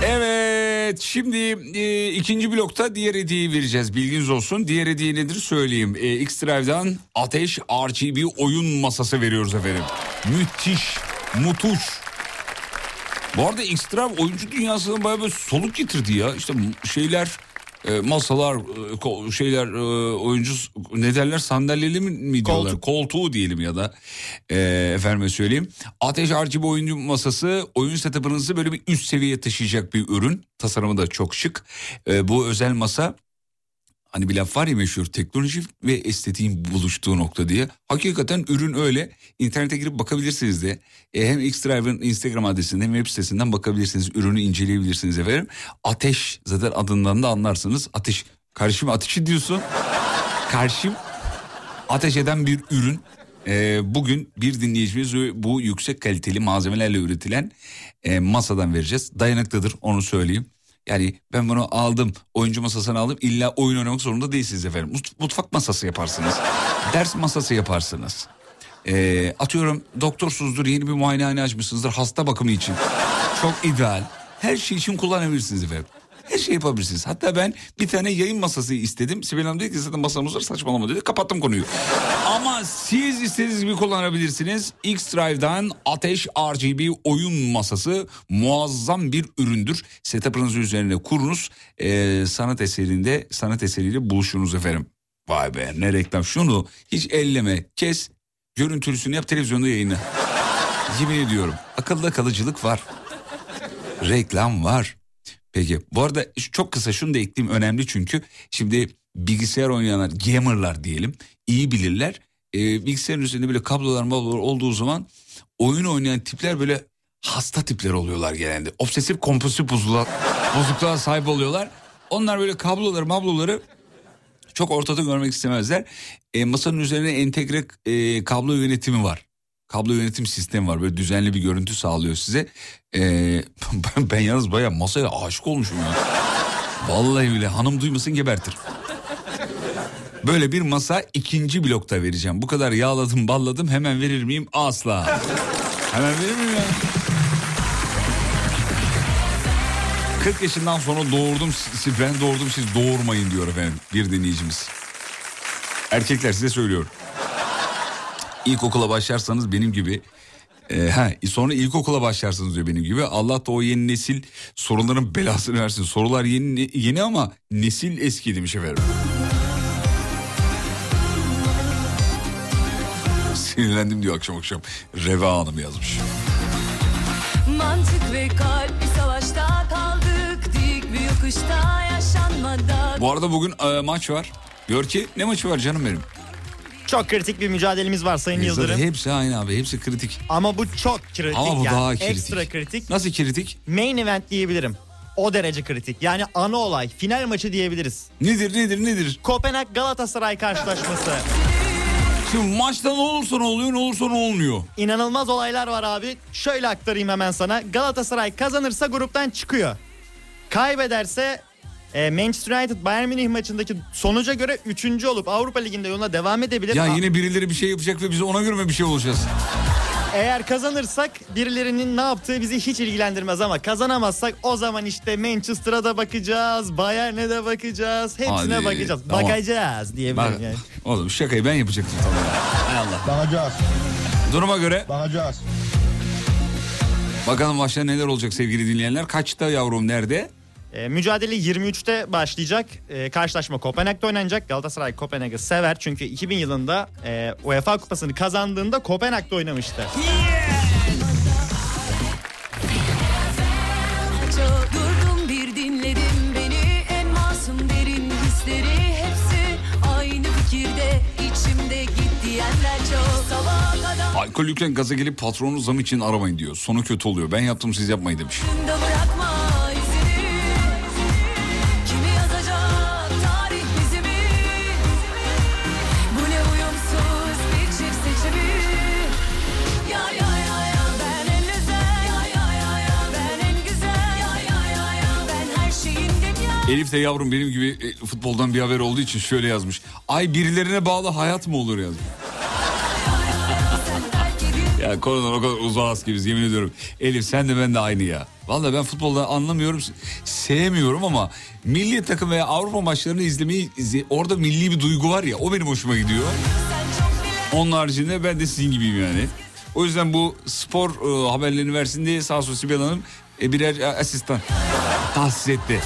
Evet şimdi e, ikinci blokta diğer hediyeyi vereceğiz bilginiz olsun. Diğer hediye nedir söyleyeyim. E, X-Drive'dan Ateş RGB oyun masası veriyoruz efendim. Müthiş, mutuş. Bu arada X-Drive oyuncu dünyasına bayağı bir soluk getirdi ya. İşte şeyler e, masalar e, şeyler e, oyuncu ne derler sandalyeli mi, mi diyorlar? Koltuk. koltuğu diyelim ya da e, efendime söyleyeyim. Ateş RGB oyuncu masası oyun setup'ınızı böyle bir üst seviyeye taşıyacak bir ürün. Tasarımı da çok şık. E, bu özel masa Hani bir laf var ya meşhur teknoloji ve estetiğin buluştuğu nokta diye. Hakikaten ürün öyle. İnternete girip bakabilirsiniz de. E, hem X-Drive'ın Instagram adresinden hem web sitesinden bakabilirsiniz. Ürünü inceleyebilirsiniz efendim. Ateş zaten adından da anlarsınız. Ateş. Karşım ateşi diyorsun. Karşım ateş eden bir ürün. E, bugün bir dinleyicimiz bu yüksek kaliteli malzemelerle üretilen e, masadan vereceğiz. Dayanıklıdır onu söyleyeyim. Yani ben bunu aldım oyuncu masasını aldım illa oyun oynamak zorunda değilsiniz efendim. Mut- Mutfak masası yaparsınız. *laughs* Ders masası yaparsınız. Ee, atıyorum doktorsuzdur yeni bir muayenehane açmışsınızdır hasta bakımı için. Çok ideal. Her şey için kullanabilirsiniz efendim. Her şey yapabilirsiniz. Hatta ben bir tane yayın masası istedim. Sibel Hanım dedi ki zaten masamız var saçmalama dedi. Kapattım konuyu. *laughs* Ama siz istediğiniz gibi kullanabilirsiniz. X-Drive'dan Ateş RGB oyun masası muazzam bir üründür. Setup'ınızı üzerine kurunuz. Ee, sanat eserinde sanat eseriyle buluşunuz efendim. Vay be ne reklam. Şunu hiç elleme kes. Görüntülüsünü yap televizyonda yayına. *laughs* Yemin ediyorum akılda kalıcılık var. Reklam var. Peki bu arada çok kısa şunu da ekleyeyim önemli çünkü şimdi bilgisayar oynayanlar gamerlar diyelim iyi bilirler. Ee, bilgisayarın üzerinde böyle kablolar mablolar olduğu zaman oyun oynayan tipler böyle hasta tipler oluyorlar genelde. Obsesif kompulsif bozukluğa, bozukluğa sahip oluyorlar. Onlar böyle kabloları mabloları çok ortada görmek istemezler. E, masanın üzerine entegre e, kablo yönetimi var. Kablo yönetim sistemi var. Böyle düzenli bir görüntü sağlıyor size. E, *laughs* ben, yalnız bayağı masaya aşık olmuşum ya. Vallahi bile hanım duymasın gebertir. Böyle bir masa ikinci blokta vereceğim. Bu kadar yağladım balladım hemen verir miyim? Asla. Hemen verir miyim ya? 40 yaşından sonra doğurdum ben doğurdum siz doğurmayın diyor efendim bir dinleyicimiz. Erkekler size söylüyorum. İlkokula başlarsanız benim gibi e, ha, sonra ilkokula başlarsınız diyor benim gibi. Allah da o yeni nesil soruların belasını versin. Sorular yeni yeni ama nesil eski demiş efendim. *laughs* Sinirlendim diyor akşam akşam. Reva Hanım yazmış. Mantık ve kalp bir savaşta kaldık Dik bir yokuşta yaşanmadan Bu arada bugün e, maç var. Gör ki ne maçı var canım benim. Çok kritik bir mücadelemiz var Sayın Zaten Yıldırım. hepsi aynı abi hepsi kritik. Ama bu çok kritik Ama bu yani. daha kritik. Ekstra kritik. Nasıl kritik? Main event diyebilirim. O derece kritik. Yani ana olay, final maçı diyebiliriz. Nedir nedir nedir? Kopenhag Galatasaray karşılaşması. Şimdi maçta ne olursa ne oluyor ne olursa ne olmuyor. İnanılmaz olaylar var abi. Şöyle aktarayım hemen sana. Galatasaray kazanırsa gruptan çıkıyor. Kaybederse e, Manchester United Bayern Münih maçındaki sonuca göre 3. olup Avrupa Ligi'nde yoluna devam edebilir. Ya A- yine birileri bir şey yapacak ve biz ona göre mi bir şey olacağız? Eğer kazanırsak birilerinin ne yaptığı bizi hiç ilgilendirmez ama kazanamazsak o zaman işte Manchester'a da bakacağız, Bayern'e de bakacağız, hepsine Hadi, bakacağız. tamam. Bakacağız diyebilirim Bak, yani. oğlum şakayı ben yapacaktım tamam. Hay Allah. Bakacağız. Duruma göre Bakacağız. bakalım maçta neler olacak sevgili dinleyenler. Kaçta yavrum nerede? E, mücadele 23'te başlayacak. E, karşılaşma Kopenhag'da oynanacak. Galatasaray Kopenhag'ı sever çünkü 2000 yılında e, UEFA Kupası'nı kazandığında Kopenhag'da oynamıştı. Çok durdum bir dinledim beni En masum derin hisleri hepsi Aynı fikirde içimde git diyenler çok Sabaha kadar Alkol yüklen gaza gelip patronu zam için aramayın diyor. Sonu kötü oluyor. Ben yaptım siz yapmayın demiş. Elif de yavrum benim gibi e, futboldan bir haber olduğu için şöyle yazmış. Ay birilerine bağlı hayat mı olur yazmış. ya konudan o kadar uzağız ki biz yemin ediyorum. Elif sen de ben de aynı ya. Vallahi ben futboldan anlamıyorum, sevmiyorum ama milli takım veya Avrupa maçlarını izlemeyi izle- orada milli bir duygu var ya o benim hoşuma gidiyor. Onun haricinde ben de sizin gibiyim yani. O yüzden bu spor e, haberlerini versin diye sağ olsun Sibel Hanım e, birer e, asistan tahsis etti.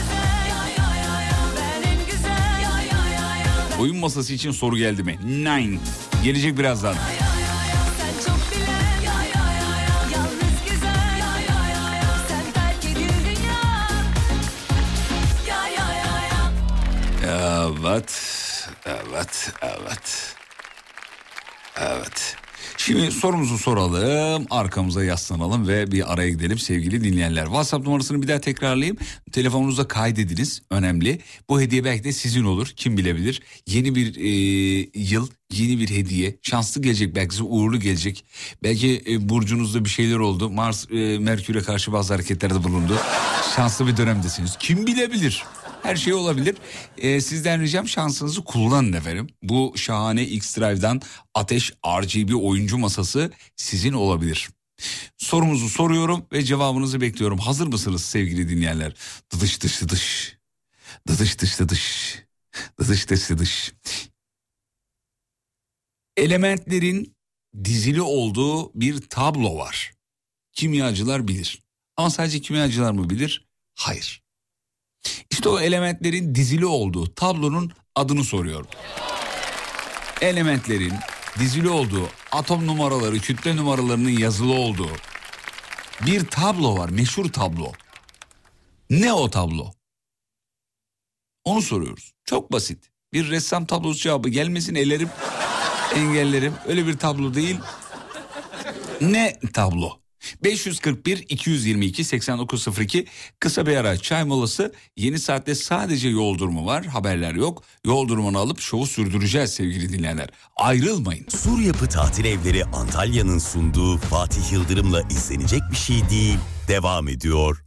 Oyun masası için soru geldi mi? Nine. Gelecek birazdan. Evet. Evet. Evet. Evet. Şimdi sorumuzu soralım, arkamıza yaslanalım ve bir araya gidelim sevgili dinleyenler. WhatsApp numarasını bir daha tekrarlayayım. Telefonunuzda kaydediniz, önemli. Bu hediye belki de sizin olur, kim bilebilir. Yeni bir e, yıl, yeni bir hediye. Şanslı gelecek, belki size uğurlu gelecek. Belki e, burcunuzda bir şeyler oldu. Mars, e, Merkür'e karşı bazı hareketlerde bulundu. Şanslı bir dönemdesiniz. Kim bilebilir? Her şey olabilir. Ee, sizden ricam şansınızı kullanın efendim. Bu şahane X-Drive'dan Ateş RGB oyuncu masası sizin olabilir. Sorumuzu soruyorum ve cevabınızı bekliyorum. Hazır mısınız sevgili dinleyenler? Dıdış dış dıdış. Dıdış dış dıdış. Dıdış dış dıdış. Elementlerin dizili olduğu bir tablo var. Kimyacılar bilir. Ama sadece kimyacılar mı bilir? Hayır. İşte o elementlerin dizili olduğu tablonun adını soruyorum. Elementlerin dizili olduğu, atom numaraları, kütle numaralarının yazılı olduğu bir tablo var, meşhur tablo. Ne o tablo? Onu soruyoruz. Çok basit. Bir ressam tablosu cevabı gelmesin ellerim, engellerim. Öyle bir tablo değil. Ne tablo? 541 222 8902 kısa bir ara çay molası. Yeni saatte sadece yol durumu var. Haberler yok. Yol durumunu alıp şovu sürdüreceğiz sevgili dinleyenler. Ayrılmayın. Sur Yapı Tatil Evleri Antalya'nın sunduğu Fatih Yıldırım'la izlenecek bir şey değil. Devam ediyor.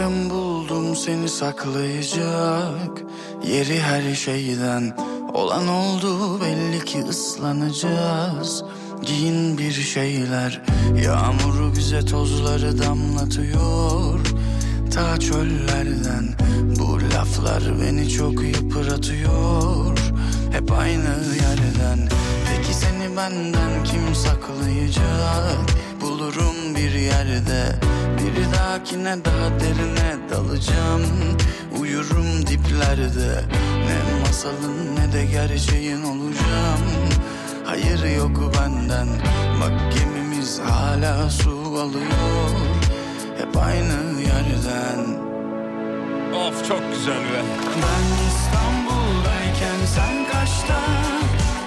Sanırım buldum seni saklayacak. Yeri her şeyden Olan oldu. Belli ki ıslanacağız. Giyin bir şeyler. Yağmuru bize tozları damlatıyor. Ta çöllerden Bu laflar beni çok yıpratıyor. Hep aynı yerden Peki seni benden kim saklayacak? Bulurum bir yerde. Bir dahakine daha derine dalacağım. Uyurum diplerde. Ne masalın ne de gerçeğin olacağım. Hayır yok benden. Bak gemimiz hala su alıyor. Hep aynı yerden. Of çok güzel be. Ben İstanbul'dayken sen kaçta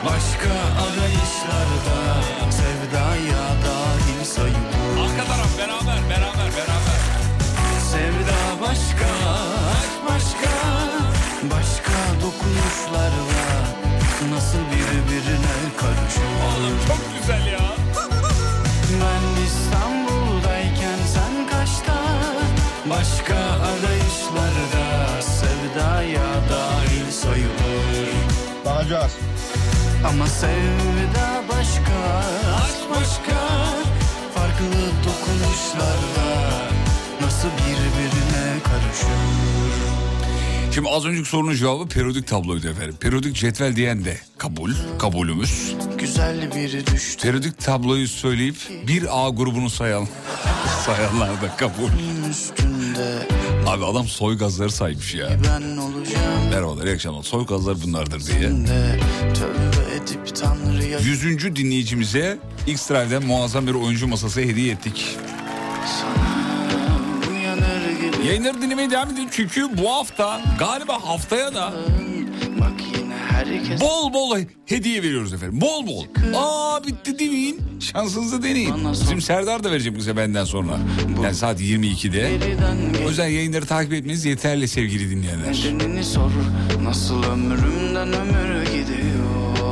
Başka arayışlarda Sevdaya dahil sayılır. Arka taraf beraber beraber beraber. Sevda başka, aşk başka Başka dokunuşlarla Nasıl birbirine karışıyor çok güzel ya Ama sevda başka, aşk başka Farklı dokunuşlarla Nasıl birbirine karışır Şimdi az önceki sorunun cevabı periyodik tabloydu efendim. Periyodik cetvel diyen de kabul, kabulümüz. Güzel bir düştü Periyodik tabloyu söyleyip bir A grubunu sayan, *laughs* sayanlar da kabul. üstünde Abi adam soy gazları saymış ya. Ben olacağım Merhabalar, iyi akşamlar. Soy gazlar bunlardır diye. Tövbe Yüzüncü dinleyicimize X-Drive'den muazzam bir oyuncu masası hediye ettik. Yayınları dinlemeye devam edin çünkü bu hafta galiba haftaya da bol bol hediye veriyoruz efendim. Bol bol. Aa bitti demeyin. Şansınızı deneyin. Bizim Serdar da verecek bize benden sonra. Yani saat 22'de. geriden O yüzden yayınları takip etmeniz yeterli sevgili dinleyenler. geçenini sor Nasıl ömrümden ömür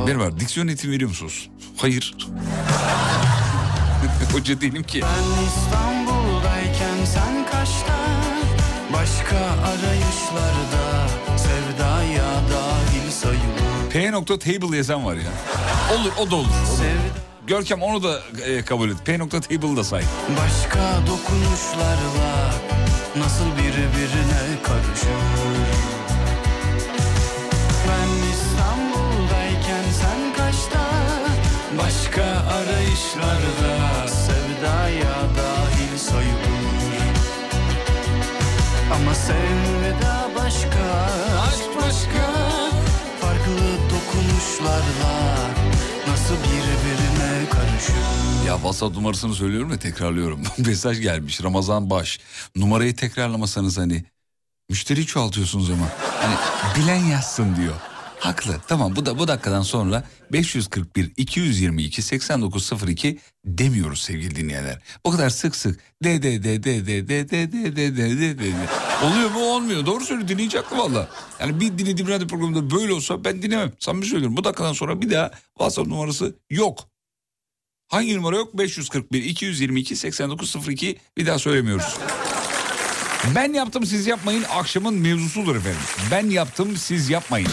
Benim var diksiyon eğitim veriyor musunuz? Hayır. *laughs* Hoca değilim ki. Ben İstanbul'dayken sen kaçta Başka arayışlarda Sevdaya dahil sayılır P nokta table yazan var ya. Olur o da olur. Sevda Görkem onu da e, kabul et. P nokta table da say. başka dokunuşlarla Nasıl birbirine karışır Başka arayışlarda Sevdaya dahil sayılır Ama sevda başka Aşk başka Farklı dokunuşlarla Nasıl birbirine karışır Ya WhatsApp numarasını söylüyorum ve tekrarlıyorum. *laughs* Mesaj gelmiş Ramazan Baş. Numarayı tekrarlamasanız hani müşteri çoğaltıyorsunuz ama. Hani bilen yazsın diyor. Haklı. Tamam bu da bu dakikadan sonra 541 222 8902 demiyoruz sevgili dinleyenler. O kadar sık sık de de de de de de de de de de de de. Oluyor mu olmuyor. Doğru söylüyor dinleyici haklı valla. Yani bir dinlediğim radyo programında böyle olsa ben dinlemem. Samimi söylüyorum. Bu dakikadan sonra bir daha WhatsApp numarası yok. Hangi numara yok? 541 222 8902 bir daha söylemiyoruz. Ben yaptım siz yapmayın akşamın mevzusudur efendim. Ben yaptım siz yapmayın.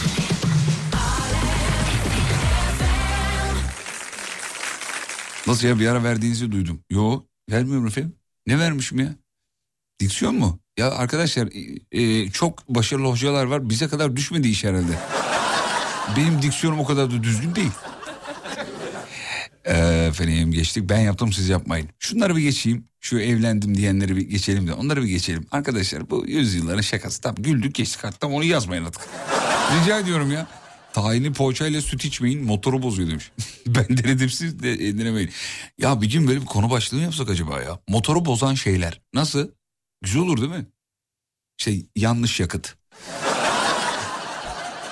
Nasıl ya bir ara verdiğinizi duydum. Yo vermiyorum efendim. Ne vermişim ya? Diksiyon mu? Ya arkadaşlar e, e, çok başarılı hocalar var. Bize kadar düşmedi iş herhalde. Benim diksiyonum o kadar da düzgün değil. Efendim geçtik ben yaptım siz yapmayın. Şunları bir geçeyim. Şu evlendim diyenleri bir geçelim de onları bir geçelim. Arkadaşlar bu yüzyılların şakası. Tamam güldük geçtik hatta onu yazmayın artık. Rica ediyorum ya. Tayini poğaçayla süt içmeyin motoru bozuyor demiş. *laughs* ben denedim siz de e, denemeyin. Ya bir gün böyle bir konu başlığı yapsak acaba ya? Motoru bozan şeyler. Nasıl? Güzel olur değil mi? İşte yanlış yakıt. *laughs*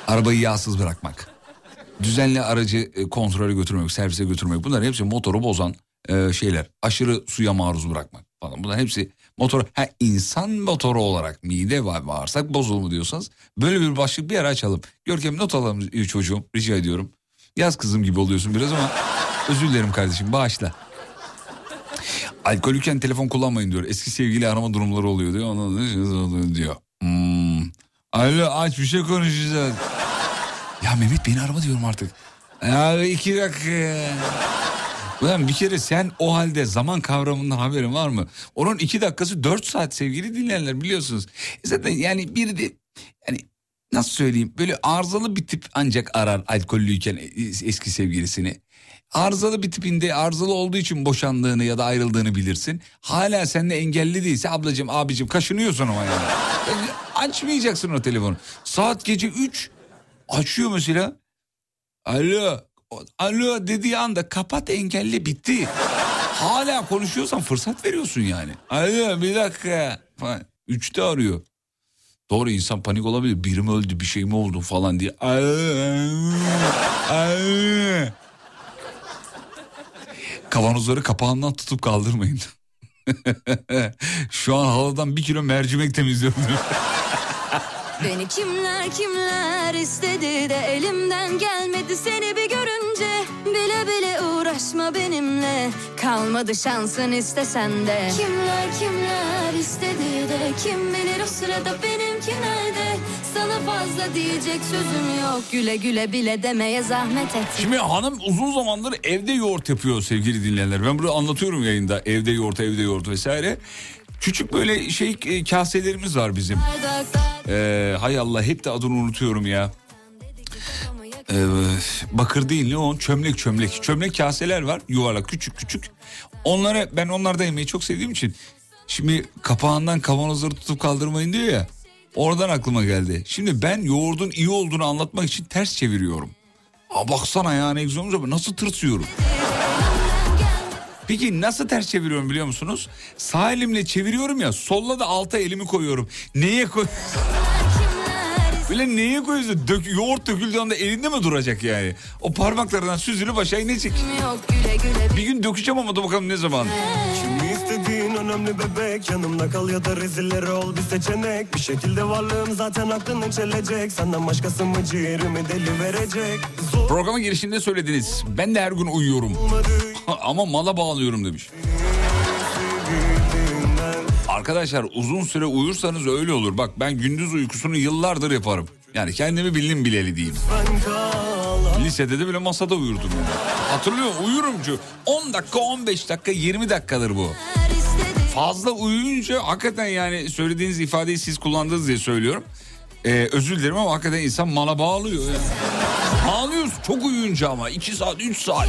Arabayı yağsız bırakmak. Düzenli aracı e, kontrole götürmek, servise götürmek. Bunlar hepsi motoru bozan e, şeyler. Aşırı suya maruz bırakmak falan. Bunlar hepsi motor. Ha insan motoru olarak mide ve bağırsak bozulma diyorsanız böyle bir başlık bir ara açalım. Görkem not alalım çocuğum rica ediyorum. Yaz kızım gibi oluyorsun biraz ama *laughs* özür dilerim kardeşim bağışla. Alkolüken telefon kullanmayın diyor. Eski sevgili arama durumları oluyor diyor. Ona diyor. Hmm. Alo aç bir şey konuşacağız. Ya Mehmet beni arama diyorum artık. Ya iki dakika. Ulan bir kere sen o halde zaman kavramından haberin var mı? Onun iki dakikası dört saat sevgili dinleyenler biliyorsunuz. Zaten yani bir de yani nasıl söyleyeyim böyle arızalı bir tip ancak arar alkollüyken eski sevgilisini. Arızalı bir tipinde arızalı olduğu için boşandığını ya da ayrıldığını bilirsin. Hala seninle engelli değilse ablacığım abicim kaşınıyorsun ama yani. Yani Açmayacaksın o telefonu. Saat gece 3 açıyor mesela. Alo. Alo dediği anda kapat engelli bitti. Hala konuşuyorsan fırsat veriyorsun yani. Alo bir dakika. Falan. Üçte arıyor. Doğru insan panik olabilir. Biri mi öldü bir şey mi oldu falan diye. Kavanozları kapağından tutup kaldırmayın. *laughs* Şu an havadan bir kilo mercimek temizliyorum. Beni kimler kimler istedi de elimden gelmedi seni bir görünce Bile bile uğraşma benimle kalmadı şansın istesen de Kimler kimler istedi de kim bilir o sırada benimki nerede Sana fazla diyecek sözüm yok güle güle bile demeye zahmet et Şimdi hanım uzun zamandır evde yoğurt yapıyor sevgili dinleyenler. Ben bunu anlatıyorum yayında. Evde yoğurt, evde yoğurt vesaire. Küçük böyle şey e, kaselerimiz var bizim. Ee, hay Allah hep de adını unutuyorum ya. Ee, bakır değil ne o? Çömlek çömlek. Çömlek kaseler var yuvarlak küçük küçük. Onları ben onlarda yemeyi çok sevdiğim için. Şimdi kapağından kavanozları tutup kaldırmayın diyor ya. Oradan aklıma geldi. Şimdi ben yoğurdun iyi olduğunu anlatmak için ters çeviriyorum. Aa baksana ya ne güzel olmuş nasıl tırsıyorum. Peki nasıl ters çeviriyorum biliyor musunuz? Sağ elimle çeviriyorum ya solla da alta elimi koyuyorum. Neye koy... *laughs* Böyle neye koyuyorsun? Dök, yoğurt döküldüğü anda elinde mi duracak yani? O parmaklarından süzülüp aşağı inecek. yok güle güle Bir gün dökeceğim ama da bakalım ne zaman. Kimi istediğin önemli bebek Yanımda kal ya da rezilleri ol bir seçenek Bir şekilde varlığım zaten aklını çelecek Senden başkası mı ciğerimi deli verecek Zor Programın girişinde söylediniz. Ben de her gün uyuyorum. *laughs* ama mala bağlıyorum demiş. Arkadaşlar uzun süre uyursanız öyle olur. Bak ben gündüz uykusunu yıllardır yaparım. Yani kendimi bildim bileli diyeyim. Lisede de bile masada uyurdum. Yani. Hatırlıyorum uyurum çünkü. 10 dakika 15 dakika 20 dakikadır bu. Fazla uyuyunca hakikaten yani söylediğiniz ifadeyi siz kullandınız diye söylüyorum. Ee, özür dilerim ama hakikaten insan mala bağlıyor. Yani. Bağlıyorsun çok uyuyunca ama 2 saat 3 saat.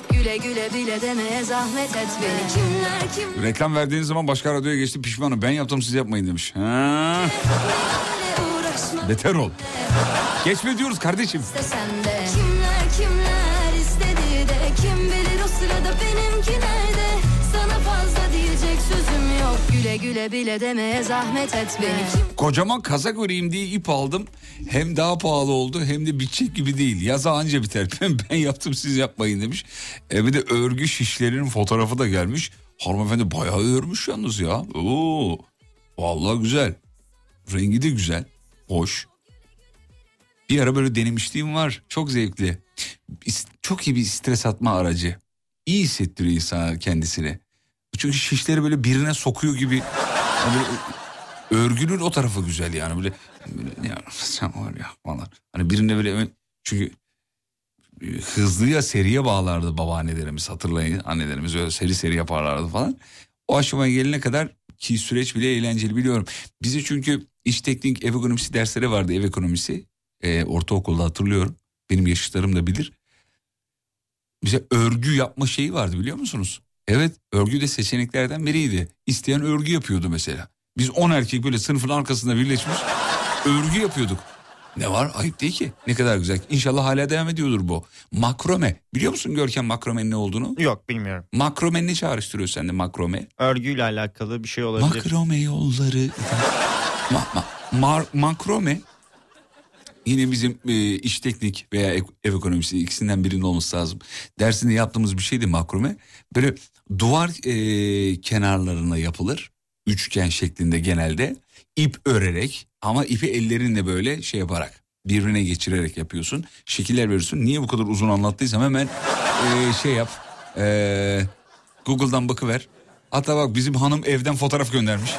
Yok güle güle bile demeye zahmet et beni Kimler kimler Reklam verdiğiniz zaman başka radyoya geçti pişmanım. Ben yaptım siz yapmayın demiş. Ha, beter ol. Geçme diyoruz kardeşim. Güle Güle bile demeye zahmet etme Kocaman kazak öreyim diye ip aldım. Hem daha pahalı oldu hem de bitecek gibi değil. Yaza anca biter. *laughs* Ben, ben yaptım siz yapmayın demiş. E bir de örgü şişlerinin fotoğrafı da gelmiş. Hanımefendi bayağı örmüş yalnız ya. Oo, vallahi güzel. Rengi de güzel. Hoş. Bir ara böyle denemişliğim var. Çok zevkli. Çok iyi bir stres atma aracı. İyi hissettiriyor insan kendisini. Çünkü şişleri böyle birine sokuyor gibi. Yani örgünün o tarafı güzel yani böyle, böyle ya sen var ya falan. Hani birine böyle çünkü e, hızlıya seriye bağlardı babaannelerimiz hatırlayın annelerimiz öyle seri seri yaparlardı falan. O aşamaya gelene kadar ki süreç bile eğlenceli biliyorum. Bizi çünkü iş teknik ev ekonomisi dersleri vardı ev ekonomisi. Ee, ortaokulda hatırlıyorum. Benim yaşıtlarım da bilir. Bize örgü yapma şeyi vardı biliyor musunuz? Evet örgü de seçeneklerden biriydi. İsteyen örgü yapıyordu mesela. Biz 10 erkek böyle sınıfın arkasında birleşmiş örgü yapıyorduk. Ne var ayıp değil ki. Ne kadar güzel. İnşallah hala devam ediyordur bu. Makrome. Biliyor musun Görkem makromenin ne olduğunu? Yok bilmiyorum. Makrome ne çağrıştırıyor sende makrome? Örgüyle alakalı bir şey olabilir. Makrome yolları. Ma- ma- mar- makrome yine bizim e, iş teknik veya ev ekonomisi ikisinden birinin olması lazım. Dersinde yaptığımız bir şeydi makrome. Böyle duvar e, kenarlarına yapılır. Üçgen şeklinde genelde. ip örerek ama ipi ellerinle böyle şey yaparak birbirine geçirerek yapıyorsun. Şekiller veriyorsun. Niye bu kadar uzun anlattıysam hemen e, şey yap. E, Google'dan bakıver. Hatta bak bizim hanım evden fotoğraf göndermiş.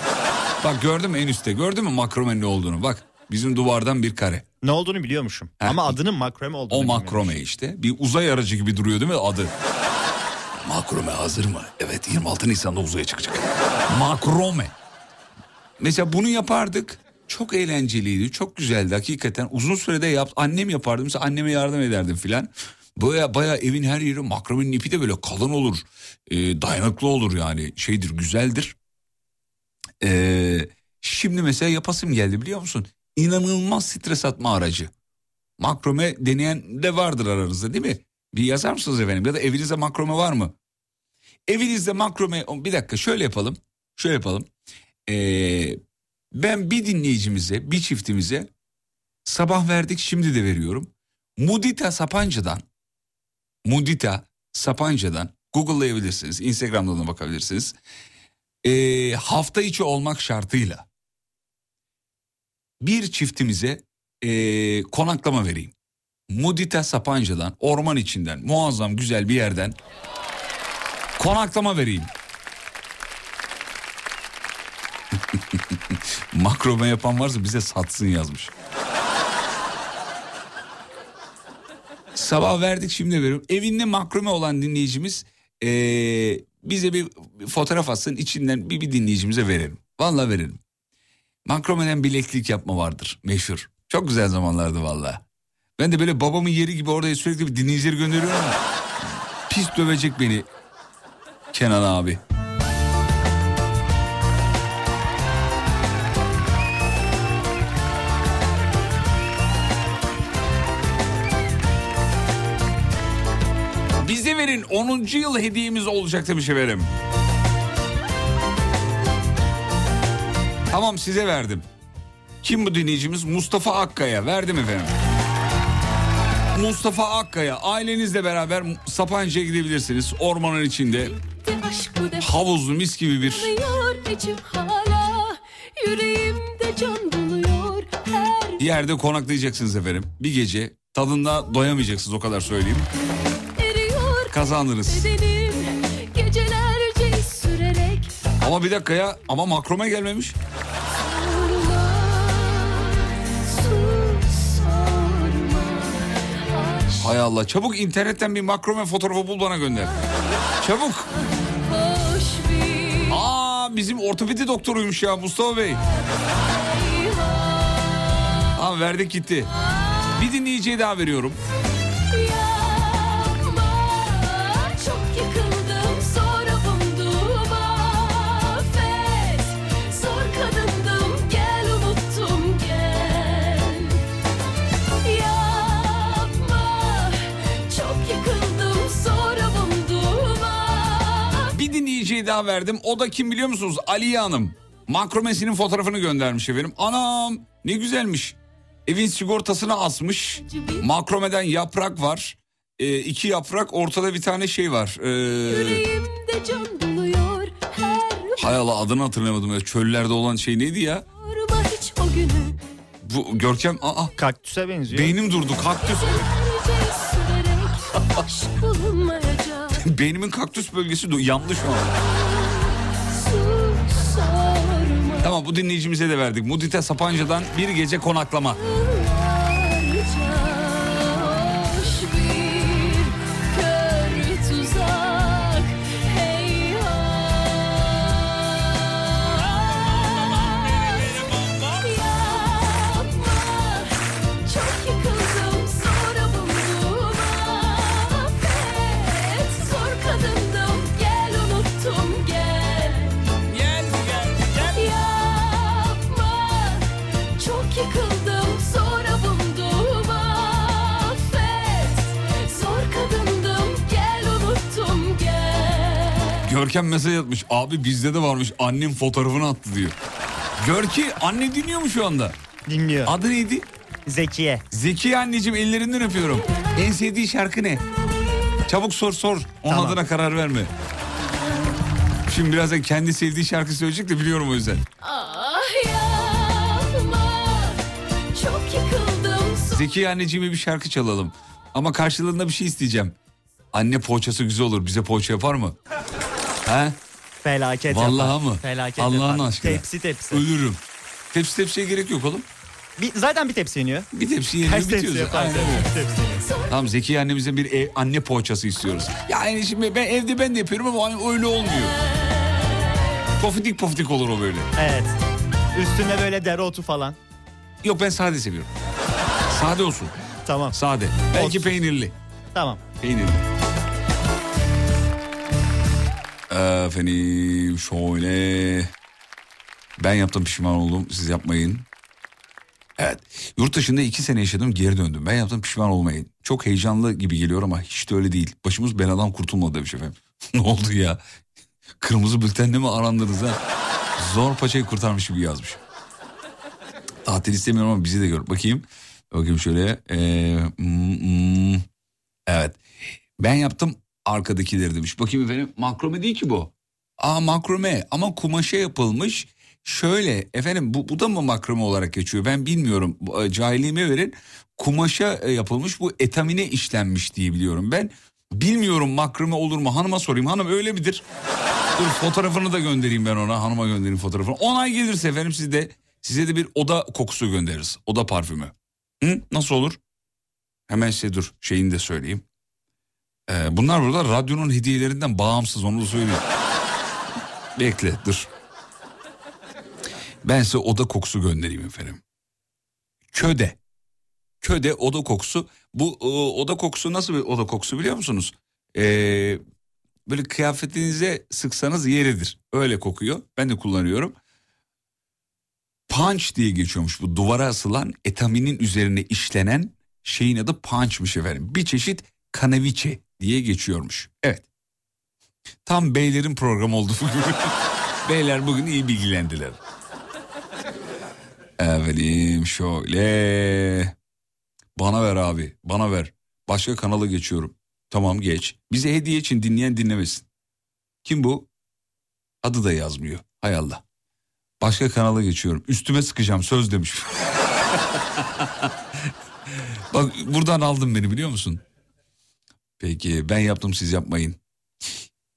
Bak gördün mü en üstte gördün mü makromenin ne olduğunu bak. Bizim duvardan bir kare. Ne olduğunu biliyormuşum. Ha. Ama adının makrome olduğunu O makrome işte. Bir uzay aracı gibi duruyor değil mi adı? Makrome hazır mı? Evet 26 Nisan'da uzaya çıkacak. makrome. Mesela bunu yapardık. Çok eğlenceliydi. Çok güzeldi hakikaten. Uzun sürede yaptı. Annem yapardı. Mesela anneme yardım ederdim filan. Baya baya evin her yeri makromenin ipi de böyle kalın olur. Ee, dayanıklı olur yani. Şeydir güzeldir. Ee, şimdi mesela yapasım geldi biliyor musun? İnanılmaz stres atma aracı. Makrome deneyen de vardır aranızda değil mi? Bir yazar mısınız efendim? Ya da evinizde makrome var mı? Evinizde makrome... Bir dakika şöyle yapalım. Şöyle yapalım. Ee, ben bir dinleyicimize, bir çiftimize sabah verdik şimdi de veriyorum. Mudita Sapanca'dan, Mudita Sapanca'dan Google'layabilirsiniz. Instagram'dan da bakabilirsiniz. Ee, hafta içi olmak şartıyla bir çiftimize ee, konaklama vereyim. Mudita Sapanca'dan, orman içinden, muazzam güzel bir yerden konaklama vereyim. *laughs* Makrome yapan varsa bize satsın yazmış. Sabah verdik şimdi veriyorum. Evinde makrome olan dinleyicimiz ee, bize bir fotoğraf atsın içinden bir, bir dinleyicimize verelim. Vallahi verelim. Makromeden bileklik yapma vardır meşhur. Çok güzel zamanlardı vallahi. Ben de böyle babamın yeri gibi orada sürekli bir dinleyicileri gönderiyorum pis dövecek beni Kenan abi. Bize verin 10. yıl hediyemiz olacak demiş efendim. Tamam size verdim. Kim bu dinleyicimiz? Mustafa Akkaya. Verdim efendim. Mustafa Akkaya ailenizle beraber Sapanca'ya gidebilirsiniz. Ormanın içinde havuzlu mis gibi bir yerde konaklayacaksınız efendim. Bir gece tadında doyamayacaksınız o kadar söyleyeyim. Kazandınız. Ama bir dakika ya ama makrome gelmemiş. Hay Allah çabuk internetten bir makrome fotoğrafı bul bana gönder. Çabuk. Aa bizim ortopedi doktoruymuş ya Mustafa Bey. Tamam verdik gitti. Bir dinleyiciye daha veriyorum. Dinleyiciye daha verdim. O da kim biliyor musunuz? Aliye Hanım. Makromesinin fotoğrafını göndermiş efendim. Anam ne güzelmiş. Evin sigortasına asmış. Makromeden yaprak var. Ee, iki yaprak ortada bir tane şey var. Ee, Yüreğimde can doluyor her hay Allah adını hatırlamadım. ya. Çöllerde olan şey neydi ya? Yorma hiç o günü Bu Görkem aa Kaktüse benziyor. beynim durdu kaktüs. Beynimin kaktüs bölgesi yandı şu an. Tamam bu dinleyicimize de verdik. Mudite Sapanca'dan bir gece konaklama. Görkem mesaj atmış. Abi bizde de varmış. Annem fotoğrafını attı diyor. Görki anne dinliyor mu şu anda? Dinliyor. Adı neydi? Zekiye. Zeki anneciğim ellerinden öpüyorum. En sevdiği şarkı ne? Çabuk sor sor. Onun Tamam. adına karar verme. Şimdi birazdan kendi sevdiği şarkı söyleyecek de biliyorum o yüzden. Ah Zeki anneciğime bir şarkı çalalım. Ama karşılığında bir şey isteyeceğim. Anne poğaçası güzel olur. Bize poğaça yapar mı? He? Felaket Vallahi yapar. mı? Felaket Allah'ın yapar. aşkına. Tepsi tepsi. Ölürüm. Tepsi tepsiye gerek yok oğlum. Bir, zaten bir tepsi yeniyor. Bir tepsi yerine Kaç bitiyor tepsi zaten. yapar? Aynen tepsi yeniyor. Tamam Zeki annemizden bir ev- anne poğaçası istiyoruz. Yani şimdi ben evde ben de yapıyorum ama hani öyle olmuyor. Pofidik pofidik olur o böyle. Evet. Üstüne böyle dereotu falan. Yok ben sade seviyorum. Sade olsun. Tamam. Sade. Belki Olsun. peynirli. Tamam. Peynirli. Efendim şöyle. Ben yaptım pişman oldum. Siz yapmayın. Evet. Yurt dışında iki sene yaşadım geri döndüm. Ben yaptım pişman olmayın. Çok heyecanlı gibi geliyor ama hiç de öyle değil. Başımız beladan kurtulmadı demiş efendim. *laughs* ne oldu ya? Kırmızı bültenle mi arandınız ha? Zor paçayı kurtarmış gibi yazmış. Tatil istemiyorum ama bizi de gör. Bakayım. Bakayım şöyle. Ee, hmm, hmm. Evet. Ben yaptım arkadakileri demiş. Bakayım efendim makrome değil ki bu. Aa makrome ama kumaşa yapılmış. Şöyle efendim bu, bu da mı makrome olarak geçiyor ben bilmiyorum. E, Cahilliğime verin. Kumaşa e, yapılmış bu etamine işlenmiş diye biliyorum. Ben bilmiyorum makrome olur mu hanıma sorayım. Hanım öyle midir? Dur fotoğrafını da göndereyim ben ona. Hanıma göndereyim fotoğrafını. Onay gelirse efendim siz de, size de bir oda kokusu göndeririz. Oda parfümü. Hı? Nasıl olur? Hemen size dur şeyini de söyleyeyim. Ee, bunlar burada radyonun hediyelerinden bağımsız onu da söyleyeyim. Bekle dur. Ben size oda kokusu göndereyim efendim. Köde. Köde oda kokusu. Bu e, oda kokusu nasıl bir oda kokusu biliyor musunuz? Ee, böyle kıyafetinize sıksanız yeridir. Öyle kokuyor. Ben de kullanıyorum. Punch diye geçiyormuş bu duvara asılan etaminin üzerine işlenen şeyin adı punchmış efendim. Bir çeşit kanaviçe diye geçiyormuş. Evet. Tam beylerin programı oldu bugün. *laughs* Beyler bugün iyi bilgilendiler. Efendim şöyle. Bana ver abi bana ver. Başka kanala geçiyorum. Tamam geç. Bize hediye için dinleyen dinlemesin. Kim bu? Adı da yazmıyor. Hay Allah. Başka kanala geçiyorum. Üstüme sıkacağım söz demiş. *laughs* Bak buradan aldın beni biliyor musun? Peki ben yaptım siz yapmayın.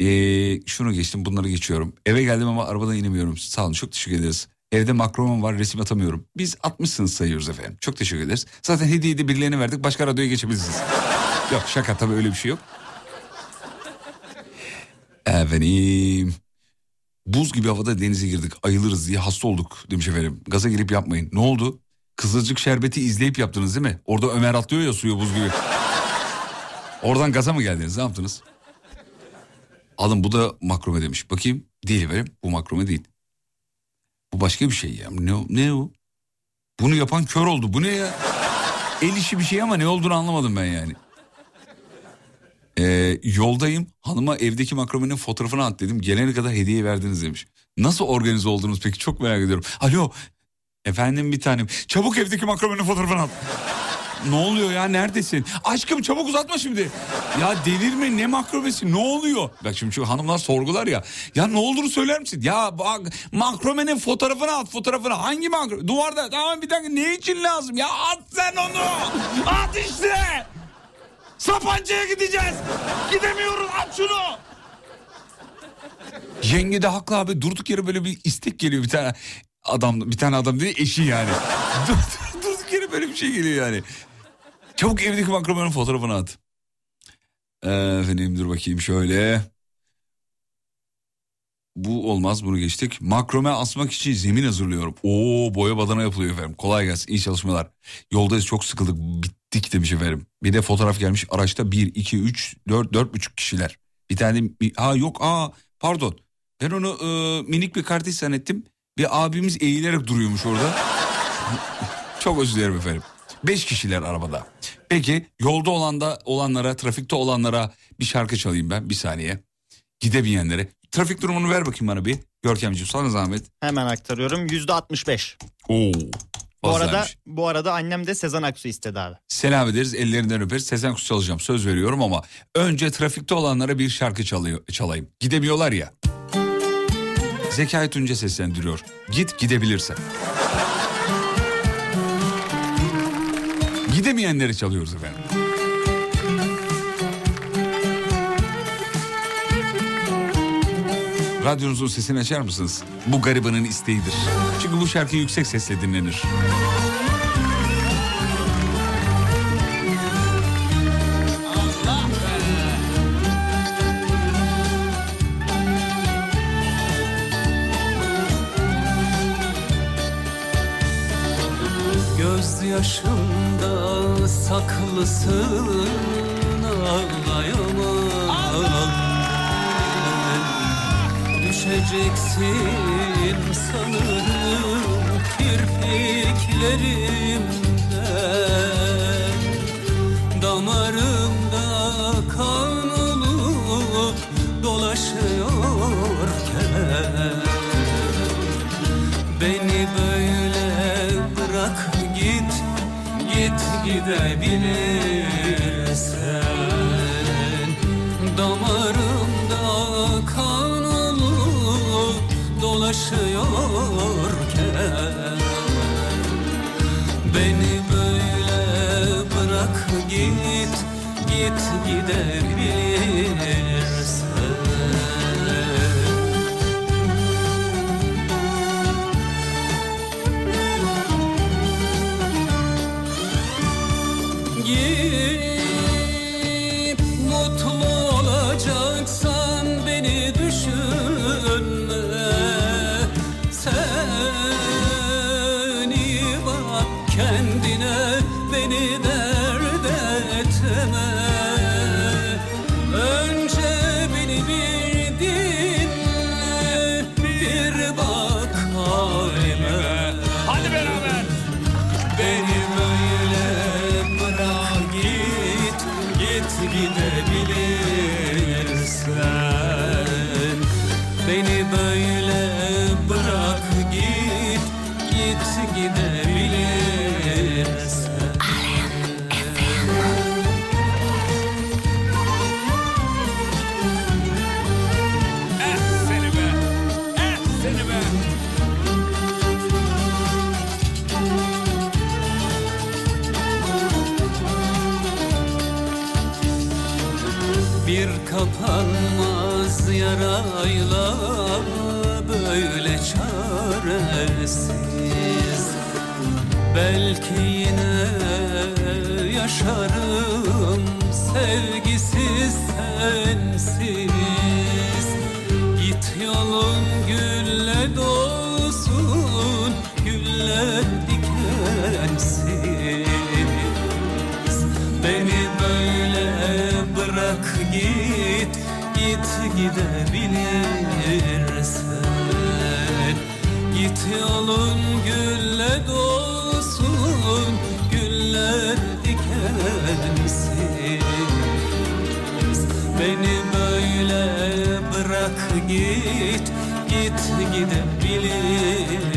Ee, şunu geçtim bunları geçiyorum. Eve geldim ama arabadan inemiyorum. Sağ olun çok teşekkür ederiz. Evde makromum var resim atamıyorum. Biz atmışsınız sayıyoruz efendim. Çok teşekkür ederiz. Zaten hediyeyi de birilerine verdik. Başka radyoya geçebilirsiniz. yok şaka tabii öyle bir şey yok. Efendim. Buz gibi havada denize girdik. Ayılırız diye hasta olduk demiş efendim. Gaza gelip yapmayın. Ne oldu? Kızılcık şerbeti izleyip yaptınız değil mi? Orada Ömer atlıyor ya suya buz gibi. Oradan gaza mı geldiniz? Ne yaptınız? Alın bu da makrome demiş. Bakayım. Değil efendim. Bu makrome değil. Bu başka bir şey ya. Ne, ne o? Bunu yapan kör oldu. Bu ne ya? El işi bir şey ama ne olduğunu anlamadım ben yani. Ee, yoldayım hanıma evdeki makromenin fotoğrafını at dedim. Gelene kadar hediye verdiniz demiş. Nasıl organize oldunuz peki çok merak ediyorum. Alo efendim bir tanem çabuk evdeki makromenin fotoğrafını at. *laughs* ne oluyor ya neredesin? Aşkım çabuk uzatma şimdi. Ya delirme ne makromesi ne oluyor? Bak şimdi şu hanımlar sorgular ya. Ya ne olduğunu söyler misin? Ya bak makromenin fotoğrafını at fotoğrafını. Hangi makro? Duvarda tamam bir dakika ne için lazım? Ya at sen onu. At işte. Sapanca'ya gideceğiz. Gidemiyoruz at şunu. Yenge de haklı abi durduk yere böyle bir istek geliyor bir tane adam bir tane adam değil eşi yani. *laughs* Dur- durduk yere böyle bir şey geliyor yani. Çabuk evdeki makromenin fotoğrafını at. Efendim dur bakayım şöyle. Bu olmaz bunu geçtik. Makrome asmak için zemin hazırlıyorum. Oo boya badana yapılıyor efendim. Kolay gelsin iyi çalışmalar. Yoldayız çok sıkıldık bittik demiş efendim. Bir de fotoğraf gelmiş araçta 1, 2, 3, 4, 4,5 kişiler. Bir tane ha yok aa pardon. Ben onu e, minik bir kardeş zannettim. Bir abimiz eğilerek duruyormuş orada. *laughs* Çok özür dilerim efendim. Beş kişiler arabada. Peki yolda olanda olanlara, trafikte olanlara bir şarkı çalayım ben bir saniye. Gidemeyenlere. Trafik durumunu ver bakayım bana bir. Görkemciğim sana zahmet. Hemen aktarıyorum. Yüzde 65. Oo. Bu arada bu arada annem de Sezen Aksu istedi abi. Selam ederiz ellerinden öperiz. Sezen Aksu çalacağım söz veriyorum ama önce trafikte olanlara bir şarkı çalıyor, çalayım. Gidemiyorlar ya. Zekai Tunca seslendiriyor. Git gidebilirsen. Gidemeyenleri çalıyoruz efendim. Radyonuzun sesini açar mısınız? Bu garibanın isteğidir. Çünkü bu şarkı yüksek sesle dinlenir. Göz yaşımda saklısın Düşeceksin sanırım kirpiklerimden. Damarımda kan olup dolaşıyorken Beni böyle bırak git Git gidebilirsen dolaşıyorken Beni böyle bırak git Git gidebilirsen Bir kapanmaz yarayla böyle çaresiz. Belki yine yaşarım sevgisiz sensiz git Git gidebilirsen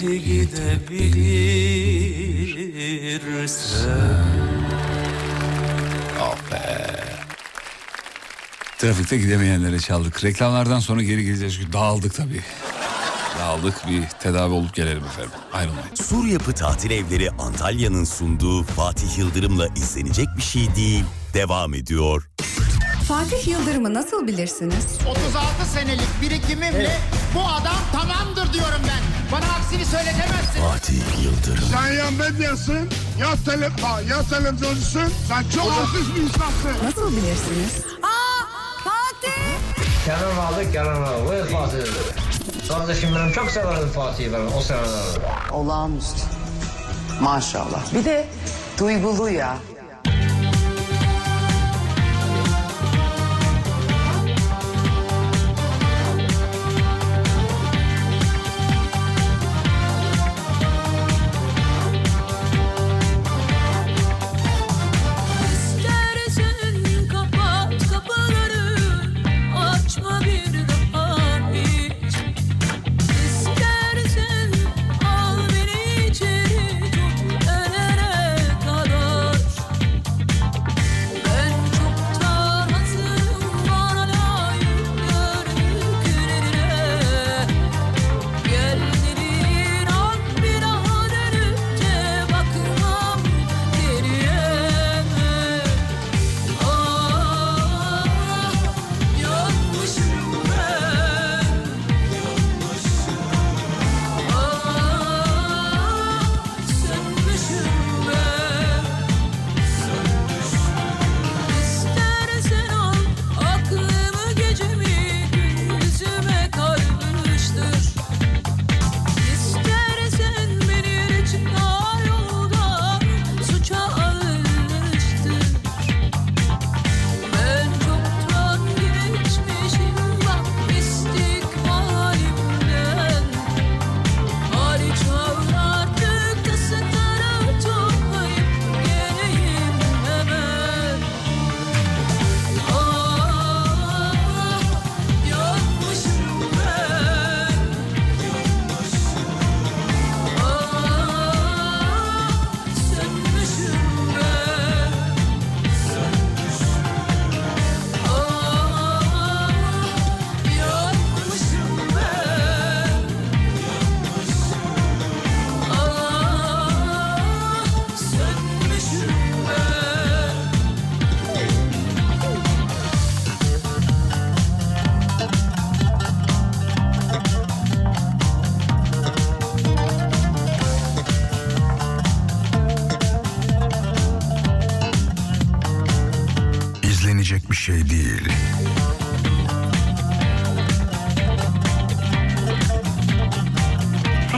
git gidebilirsen Oh be. Trafikte gidemeyenlere çaldık. Reklamlardan sonra geri geleceğiz. Çünkü Dağıldık tabii. Dağıldık bir tedavi olup gelelim efendim. Ayrılmayın. Sur Yapı Tatil Evleri Antalya'nın sunduğu Fatih Yıldırım'la izlenecek bir şey değil. Devam ediyor. Fatih Yıldırım'ı nasıl bilirsiniz? 36 senelik birikimimle bu adam tamamdır diyorum ben. Bana aksini söyletemezsin. Fatih Yıldırım. Sen ya medyasın, ya, tele, ya televizyoncusun. Sen çok haksız bir insansın. Nasıl bilirsiniz? Kenan vardı, Kenan vardı. Buyur Fatih dedi. Kardeşim benim çok severdim Fatih'i ben o senelerde. Olağanüstü. Maşallah. Bir de duygulu ya.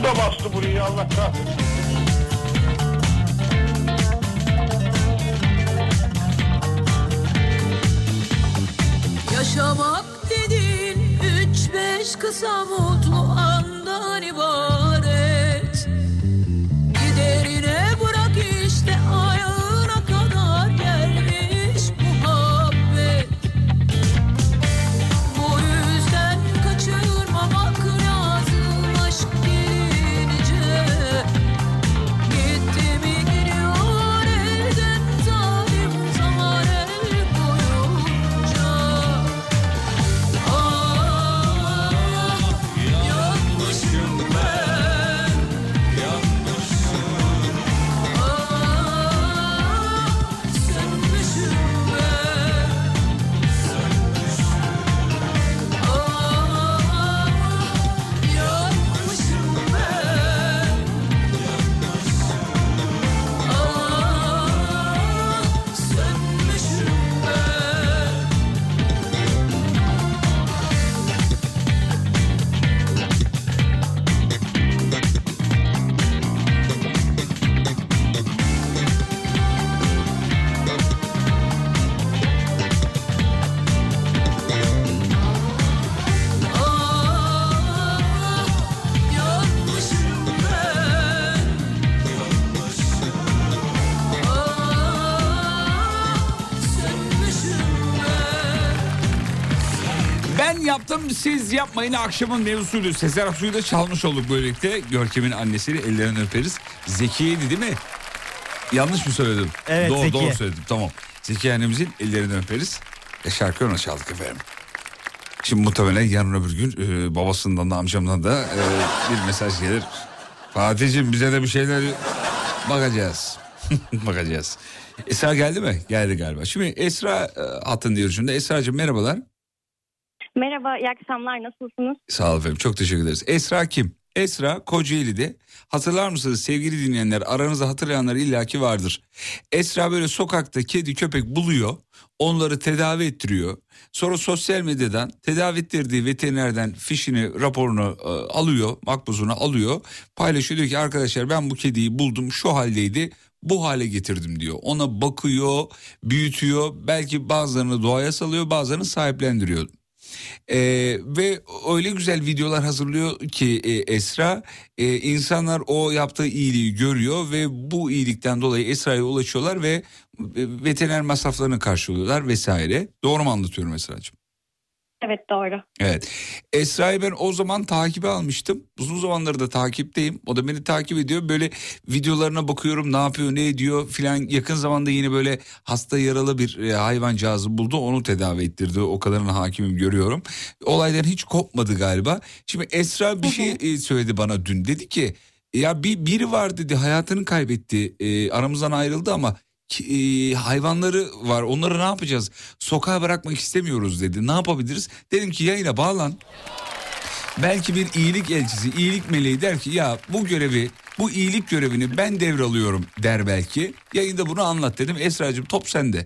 Da bastı burayı Allah kahretsin. Yaşamak dediğin üç beş kısa mutlu andan ibaret yaptım siz yapmayın akşamın mevzusuydu. Sezer Aksu'yu da çalmış olduk böylelikle. Görkem'in annesiyle ellerinden öperiz. Zekiye'ydi değil mi? Yanlış mı söyledim? Evet, doğru, Zekiye. doğru söyledim tamam. Zekiye annemizin ellerinden öperiz. E şarkı ona çaldık efendim. Şimdi muhtemelen yarın öbür gün e, babasından da amcamdan da e, bir mesaj gelir. Fatih'ciğim bize de bir şeyler bakacağız. *laughs* bakacağız. Esra geldi mi? Geldi galiba. Şimdi Esra e, hattın diyor şimdi. Esra'cığım merhabalar. Merhaba, iyi akşamlar. Nasılsınız? Sağ olun efendim çok teşekkür ederiz. Esra kim? Esra Kocaeli'de. Hatırlar mısınız sevgili dinleyenler aranızda hatırlayanlar illaki vardır. Esra böyle sokakta kedi köpek buluyor. Onları tedavi ettiriyor. Sonra sosyal medyadan tedavi ettirdiği veterinerden fişini raporunu e, alıyor. Makbuzunu alıyor. Paylaşıyor diyor ki arkadaşlar ben bu kediyi buldum şu haldeydi. Bu hale getirdim diyor. Ona bakıyor, büyütüyor. Belki bazılarını doğaya salıyor, bazılarını sahiplendiriyor. Ee, ve öyle güzel videolar hazırlıyor ki e, Esra e, insanlar o yaptığı iyiliği görüyor ve bu iyilikten dolayı Esra'ya ulaşıyorlar ve e, veteriner masraflarını karşılıyorlar vesaire. Doğru mu anlatıyorum Esra'cığım? Evet, doğru. Evet. Esra'yı ben o zaman takibe almıştım. Uzun zamandır da takipteyim. O da beni takip ediyor. Böyle videolarına bakıyorum ne yapıyor ne ediyor filan. Yakın zamanda yine böyle hasta yaralı bir e, hayvancağızı buldu. Onu tedavi ettirdi. O kadarına hakimim görüyorum. Olaydan hiç kopmadı galiba. Şimdi Esra bir şey e, söyledi bana dün. Dedi ki ya bir biri var dedi hayatını kaybetti. E, aramızdan ayrıldı ama e, hayvanları var onları ne yapacağız? Sokağa bırakmak istemiyoruz dedi. Ne yapabiliriz? Dedim ki yayına bağlan. Belki bir iyilik elçisi, iyilik meleği der ki ya bu görevi, bu iyilik görevini ben devralıyorum der belki. Yayında bunu anlat dedim. Esra'cığım top sende.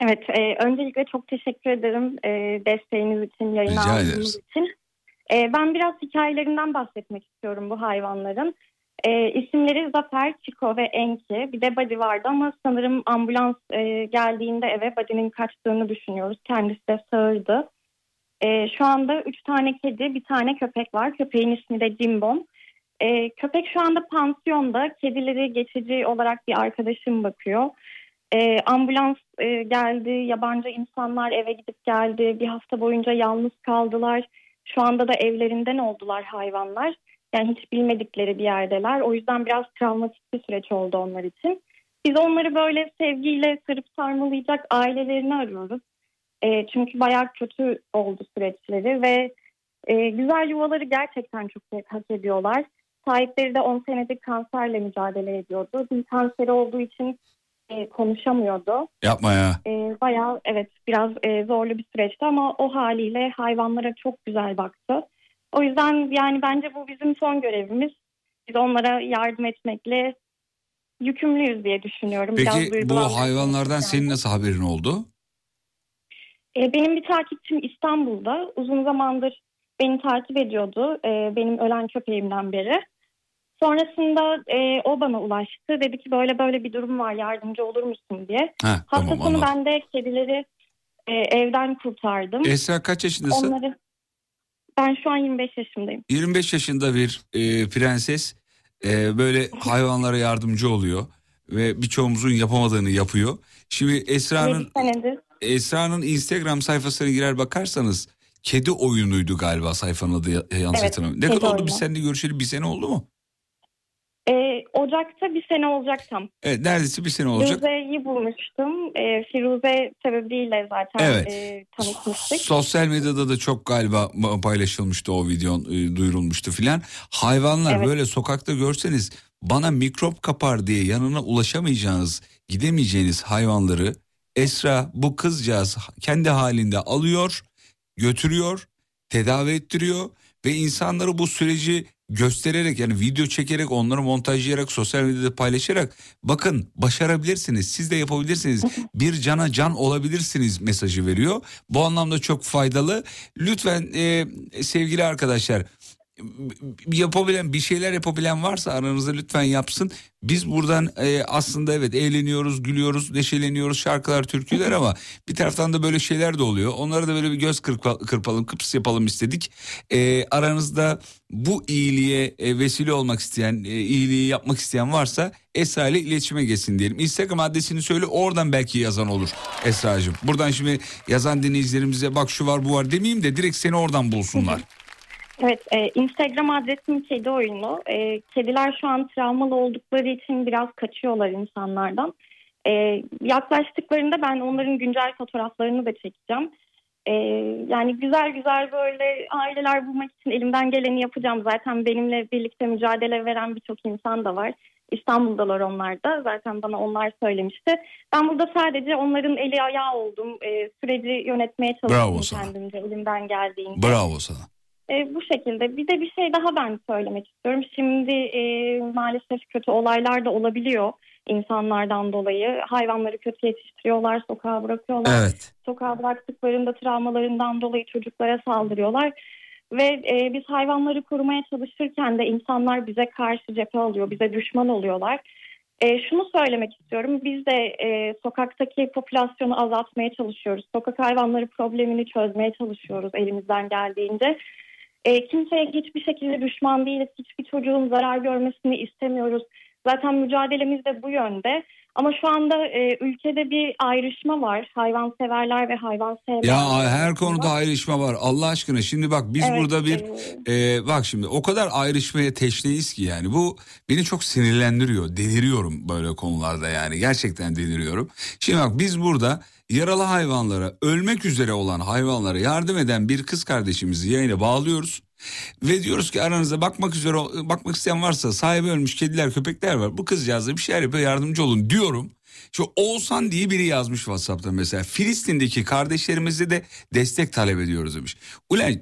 Evet, e, öncelikle çok teşekkür ederim e, desteğiniz için, yayın Rica aldığınız için. E, ben biraz hikayelerinden bahsetmek istiyorum bu hayvanların. E, isimleri Zafer, Çiko ve Enki. Bir de Buddy vardı ama sanırım ambulans e, geldiğinde eve Buddy'nin kaçtığını düşünüyoruz. Kendisi de sağırdı. E, şu anda üç tane kedi, bir tane köpek var. Köpeğin ismi de Cimbom. E, köpek şu anda pansiyonda. Kedileri geçici olarak bir arkadaşım bakıyor. E, ambulans e, geldi, yabancı insanlar eve gidip geldi. Bir hafta boyunca yalnız kaldılar. Şu anda da evlerinden oldular hayvanlar. Yani hiç bilmedikleri bir yerdeler. O yüzden biraz travmatik bir süreç oldu onlar için. Biz onları böyle sevgiyle sarıp sarmalayacak ailelerini arıyoruz. E, çünkü bayağı kötü oldu süreçleri ve e, güzel yuvaları gerçekten çok hak ediyorlar. Sahipleri de 10 senedir kanserle mücadele ediyordu. Bir kanseri olduğu için e, konuşamıyordu. Yapma ya. E, bayağı evet biraz e, zorlu bir süreçti ama o haliyle hayvanlara çok güzel baktı. O yüzden yani bence bu bizim son görevimiz. Biz onlara yardım etmekle yükümlüyüz diye düşünüyorum. Biraz Peki bu duygulandım. hayvanlardan senin nasıl haberin oldu? E, benim bir takipçim İstanbul'da uzun zamandır beni takip ediyordu. E, benim ölen köpeğimden beri. Sonrasında e, o bana ulaştı. Dedi ki böyle böyle bir durum var yardımcı olur musun diye. Heh, Hafta tamam sonu ben de kedileri e, evden kurtardım. Esra kaç yaşındasın? Onları ben şu an 25 yaşındayım. 25 yaşında bir e, prenses e, böyle *laughs* hayvanlara yardımcı oluyor ve birçoğumuzun yapamadığını yapıyor. Şimdi Esra'nın 7 senedir. Esra'nın Instagram sayfasına girer bakarsanız kedi oyunuydu galiba sayfanın adı ya- yanlış Evet, hatırlamıyorum. Ne kadar oldu oyunu. biz seninle görüşeli bir sene oldu mu? E, Ocak'ta bir sene olacak tam. Evet neredeyse bir sene olacak. Firuze'yi bulmuştum. E, Firuze sebebiyle zaten Evet. e, tanışmıştık. Sosyal medyada da çok galiba paylaşılmıştı o videon e, duyurulmuştu filan. Hayvanlar Evet. böyle sokakta görseniz bana mikrop kapar diye yanına ulaşamayacağınız, gidemeyeceğiniz hayvanları Esra bu kızcağız kendi halinde alıyor, götürüyor, tedavi ettiriyor ve insanları bu süreci göstererek yani video çekerek onları montajlayarak sosyal medyada paylaşarak bakın başarabilirsiniz siz de yapabilirsiniz *laughs* bir cana can olabilirsiniz mesajı veriyor. Bu anlamda çok faydalı. Lütfen e, sevgili arkadaşlar yapabilen bir şeyler yapabilen varsa aranızda lütfen yapsın. Biz buradan e, aslında evet eğleniyoruz, gülüyoruz, neşeleniyoruz şarkılar, türküler ama bir taraftan da böyle şeyler de oluyor. Onlara da böyle bir göz kırpa, kırpalım, kıps yapalım istedik. E, aranızda bu iyiliğe e, vesile olmak isteyen, e, iyiliği yapmak isteyen varsa Esra ile iletişime geçsin diyelim. Instagram adresini söyle oradan belki yazan olur Esra'cığım. Buradan şimdi yazan dinleyicilerimize bak şu var bu var demeyeyim de direkt seni oradan bulsunlar. Evet, e, Instagram adresim kedi oyunu. E, kediler şu an travmalı oldukları için biraz kaçıyorlar insanlardan. E, yaklaştıklarında ben onların güncel fotoğraflarını da çekeceğim. E, yani güzel güzel böyle aileler bulmak için elimden geleni yapacağım. Zaten benimle birlikte mücadele veren birçok insan da var. İstanbul'dalar onlar da. Zaten bana onlar söylemişti. Ben burada sadece onların eli ayağı oldum. E, süreci yönetmeye Bravo çalıştım sana. kendimce elimden geldiğince. Bravo sana. E, bu şekilde. Bir de bir şey daha ben söylemek istiyorum. Şimdi e, maalesef kötü olaylar da olabiliyor insanlardan dolayı. Hayvanları kötü yetiştiriyorlar, sokağa bırakıyorlar. Evet. Sokağa bıraktıklarında travmalarından dolayı çocuklara saldırıyorlar. Ve e, biz hayvanları korumaya çalışırken de insanlar bize karşı cephe alıyor, bize düşman oluyorlar. E, şunu söylemek istiyorum. Biz de e, sokaktaki popülasyonu azaltmaya çalışıyoruz. Sokak hayvanları problemini çözmeye çalışıyoruz elimizden geldiğince. E, kimseye hiçbir şekilde düşman değiliz. Hiçbir çocuğun zarar görmesini istemiyoruz. Zaten mücadelemiz de bu yönde. Ama şu anda e, ülkede bir ayrışma var. Hayvanseverler ve hayvan sevmeyenler. Ya her konuda ayrışma var Allah aşkına. Şimdi bak biz Evet, burada bir e, bak şimdi o kadar ayrışmaya teşneyiz ki yani bu beni çok sinirlendiriyor. Deliriyorum böyle konularda yani gerçekten deliriyorum. Şimdi bak biz burada yaralı hayvanlara ölmek üzere olan hayvanlara yardım eden bir kız kardeşimizi yayına bağlıyoruz. Ve diyoruz ki aranızda bakmak üzere bakmak isteyen varsa sahibi ölmüş kediler köpekler var. Bu kızcağız da bir şeyler yapıyor yardımcı olun diyorum. Şu Oğuzhan diye biri yazmış WhatsApp'ta mesela. Filistin'deki kardeşlerimize de destek talep ediyoruz demiş. Ulan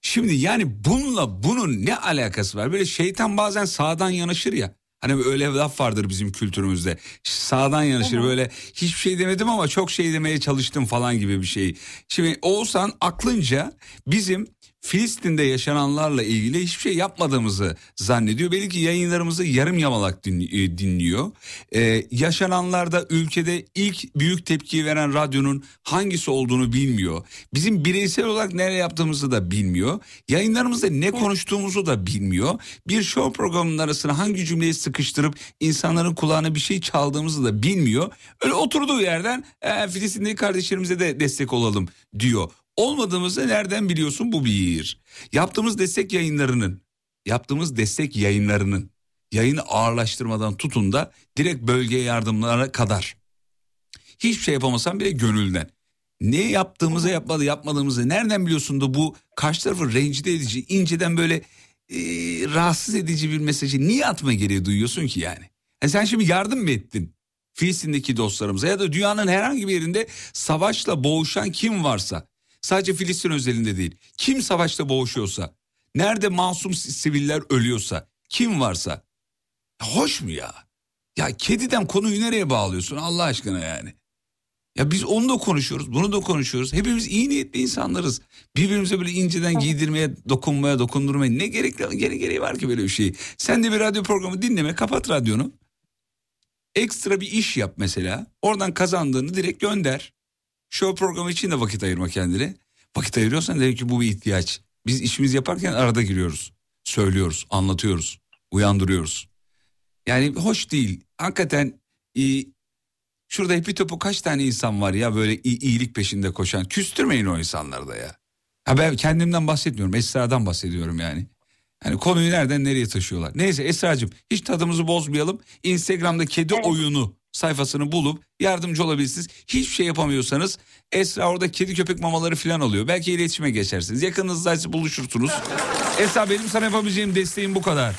şimdi yani bununla bunun ne alakası var? Böyle şeytan bazen sağdan yanaşır ya. Hani öyle laf vardır bizim kültürümüzde. Sağdan yanaşır böyle hiçbir şey demedim ama çok şey demeye çalıştım falan gibi bir şey. Şimdi Oğuzhan aklınca bizim Filistin'de yaşananlarla ilgili hiçbir şey yapmadığımızı zannediyor. Belki yayınlarımızı yarım yamalak e, dinliyor. Ee, yaşananlarda ülkede ilk büyük tepkiyi veren radyonun hangisi olduğunu bilmiyor. Bizim bireysel olarak nereye yaptığımızı da bilmiyor. Yayınlarımızda ne konuştuğumuzu da bilmiyor. Bir show programının arasına hangi cümleyi sıkıştırıp insanların kulağına bir şey çaldığımızı da bilmiyor. Öyle oturduğu yerden e, Filistin'deki kardeşlerimize de destek olalım diyor. Olmadığımızı nereden biliyorsun bu bir. Yaptığımız destek yayınlarının, yaptığımız destek yayınlarının yayını ağırlaştırmadan tutun da direkt bölgeye yardımlara kadar. Hiçbir şey yapamasan bile gönülden. Ne yaptığımızı yapmadı yapmadığımızı nereden biliyorsun da bu karşı tarafı rencide edici inceden böyle e, rahatsız edici bir mesajı niye atma gereği duyuyorsun ki yani? E sen şimdi yardım mı ettin Filistin'deki dostlarımıza ya da dünyanın herhangi bir yerinde savaşla boğuşan kim varsa sadece Filistin özelinde değil kim savaşta boğuşuyorsa nerede masum siviller ölüyorsa kim varsa hoş mu ya? Ya kediden konuyu nereye bağlıyorsun Allah aşkına yani? Ya biz onu da konuşuyoruz, bunu da konuşuyoruz. Hepimiz iyi niyetli insanlarız. Birbirimize böyle inceden giydirmeye, dokunmaya, dokundurmaya ne gerek gene gereği var ki böyle bir şey? Sen de bir radyo programı dinleme, kapat radyonu. Ekstra bir iş yap mesela. Oradan kazandığını direkt gönder. Show programı için de vakit ayırma kendine. Vakit ayırıyorsan demek ki bu bir ihtiyaç. Biz işimizi yaparken arada giriyoruz. Söylüyoruz, anlatıyoruz, uyandırıyoruz. Yani hoş değil. Hakikaten e, şurada hepi topu kaç tane insan var ya böyle iyilik peşinde koşan. Küstürmeyin o insanları da ya. Ha ben kendimden bahsetmiyorum. Esra'dan bahsediyorum yani. Hani konuyu nereden nereye taşıyorlar. Neyse Esra'cığım hiç tadımızı bozmayalım. Instagram'da kedi oyunu sayfasını bulup yardımcı olabilirsiniz. Hiçbir şey yapamıyorsanız Esra orada kedi köpek mamaları falan alıyor. Belki iletişime geçersiniz. Yakınınızda buluşursunuz. *laughs* Esra benim sana yapabileceğim desteğim bu kadar.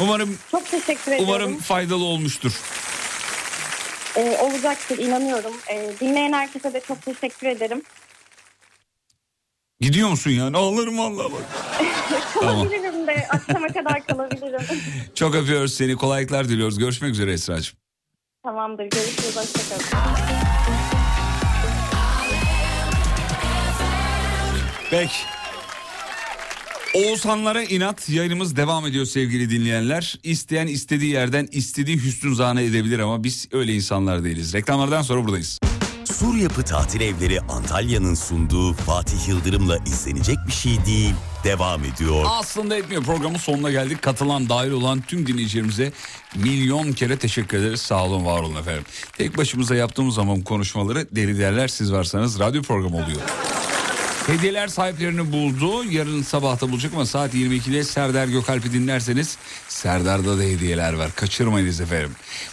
Umarım Çok teşekkür ediyorum. umarım faydalı olmuştur. Ee, olacaktır inanıyorum. Ee, dinleyen herkese de çok teşekkür ederim. Gidiyor musun yani? Ağlarım vallahi bak. *laughs* Tamam. Kalabilirim de akşama kadar kalabilirim. *laughs* Çok öpüyoruz seni. Kolaylıklar diliyoruz. Görüşmek üzere Esra'cığım. Tamamdır görüşürüz hoşçakalın. Peki. Oğuzhanlara inat yayınımız devam ediyor sevgili dinleyenler. İsteyen istediği yerden istediği hüsnü zana edebilir ama biz öyle insanlar değiliz. Reklamlardan sonra buradayız. Sur Yapı Tatil Evleri Antalya'nın sunduğu Fatih Yıldırım'la izlenecek bir şey değil. Devam ediyor. Aslında etmiyor programın sonuna geldik. Katılan dahil olan tüm dinleyicilerimize milyon kere teşekkür ederiz. Sağ olun var olun efendim. Tek başımıza yaptığımız zaman konuşmaları deli derler siz varsanız radyo programı oluyor. Hediyeler sahiplerini buldu. Yarın sabahta bulacak ama saat 22'de Serdar Gökalp'i dinlerseniz Serdar'da da hediyeler var. Kaçırmayınız efendim.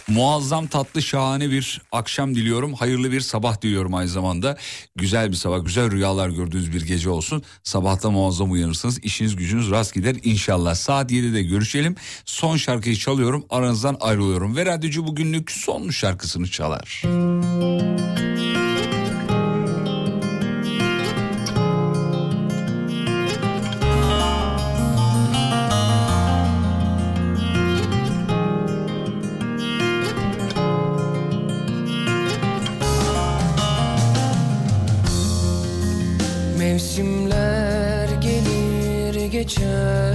Muazzam tatlı şahane bir akşam diliyorum. Hayırlı bir sabah diliyorum aynı zamanda. Güzel bir sabah, güzel rüyalar gördüğünüz bir gece olsun. Sabahta muazzam uyanırsınız. İşiniz gücünüz rast gider inşallah. Saat 7'de görüşelim. Son şarkıyı çalıyorum. Aranızdan ayrılıyorum. Ve radyocu bugünlük son şarkısını çalar. Mevsimler geçer.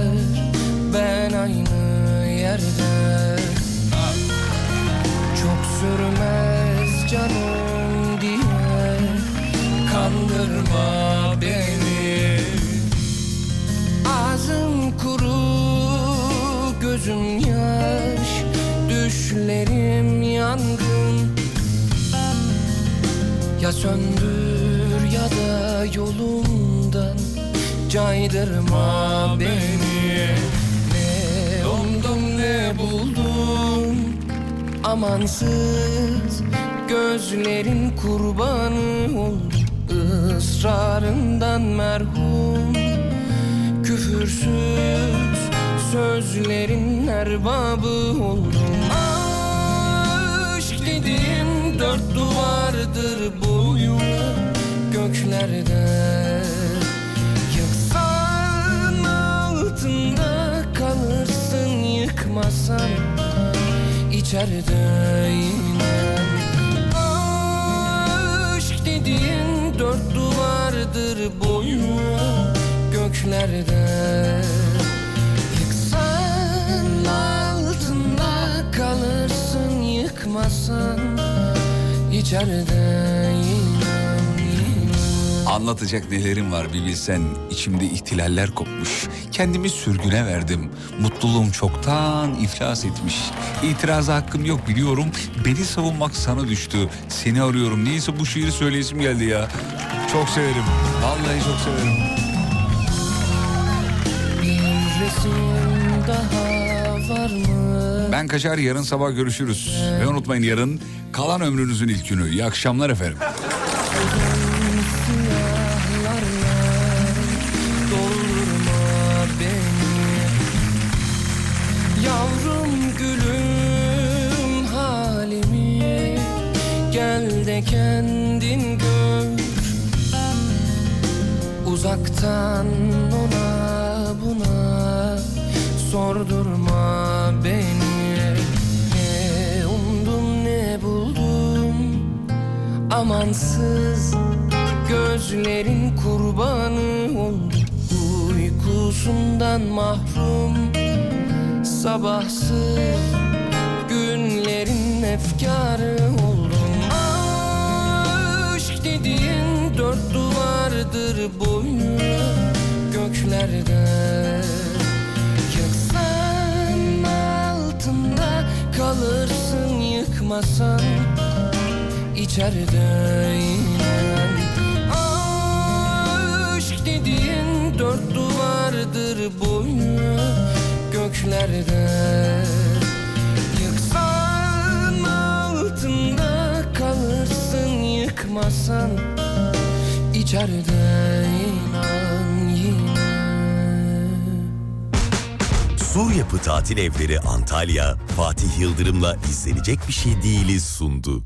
Ben aynı yerde. Çok sürmez canım diye Kandırma beni. Ağzım kuru Gözüm yaş Düşlerim yangın. Ya söndür ya da yolumdan Caydırma beni. Ne umdum ne buldum Amansız Gözlerin kurbanı oldum Israrından merhum. Küfürsüz Sözlerin erbabı oldum. Aşk dediğim dört duvardır boyu. Göklerde altında kalırsın yıkmasan içeride yine Aşk dediğin dört duvardır boyu göklerde. Yıksan altında kalırsın yıkmasan içeride yine Anlatacak nelerim var bir bilsen. İçimde ihtilaller kopmuş. Kendimi sürgüne verdim. Mutluluğum çoktan iflas etmiş. İtiraza hakkım yok biliyorum. Beni savunmak sana düştü. Seni arıyorum. Neyse bu şiiri söyleyesim geldi ya. Çok severim. Vallahi çok severim. Bir resim daha var mı? Ben kaçar yarın sabah görüşürüz. Ve unutmayın yarın kalan ömrünüzün ilk günü. İyi akşamlar efendim Kendin gör. Uzaktan ona buna Sordurma beni. Ne umdum ne buldum. Amansız Gözlerin kurbanı oldu. Uykusundan mahrum. Sabahsız Günlerin efkarı oldum Aşk dediğin dört duvardır boyu Göklerde. Yıksan altında kalırsın yıkmasan içeride inen Aşk dediğin dört duvardır boyu göklerde yıkmasan içeride inan yine Sur Yapı Tatil Evleri Antalya, Fatih Yıldırım'la izlenecek bir şey değiliz sundu.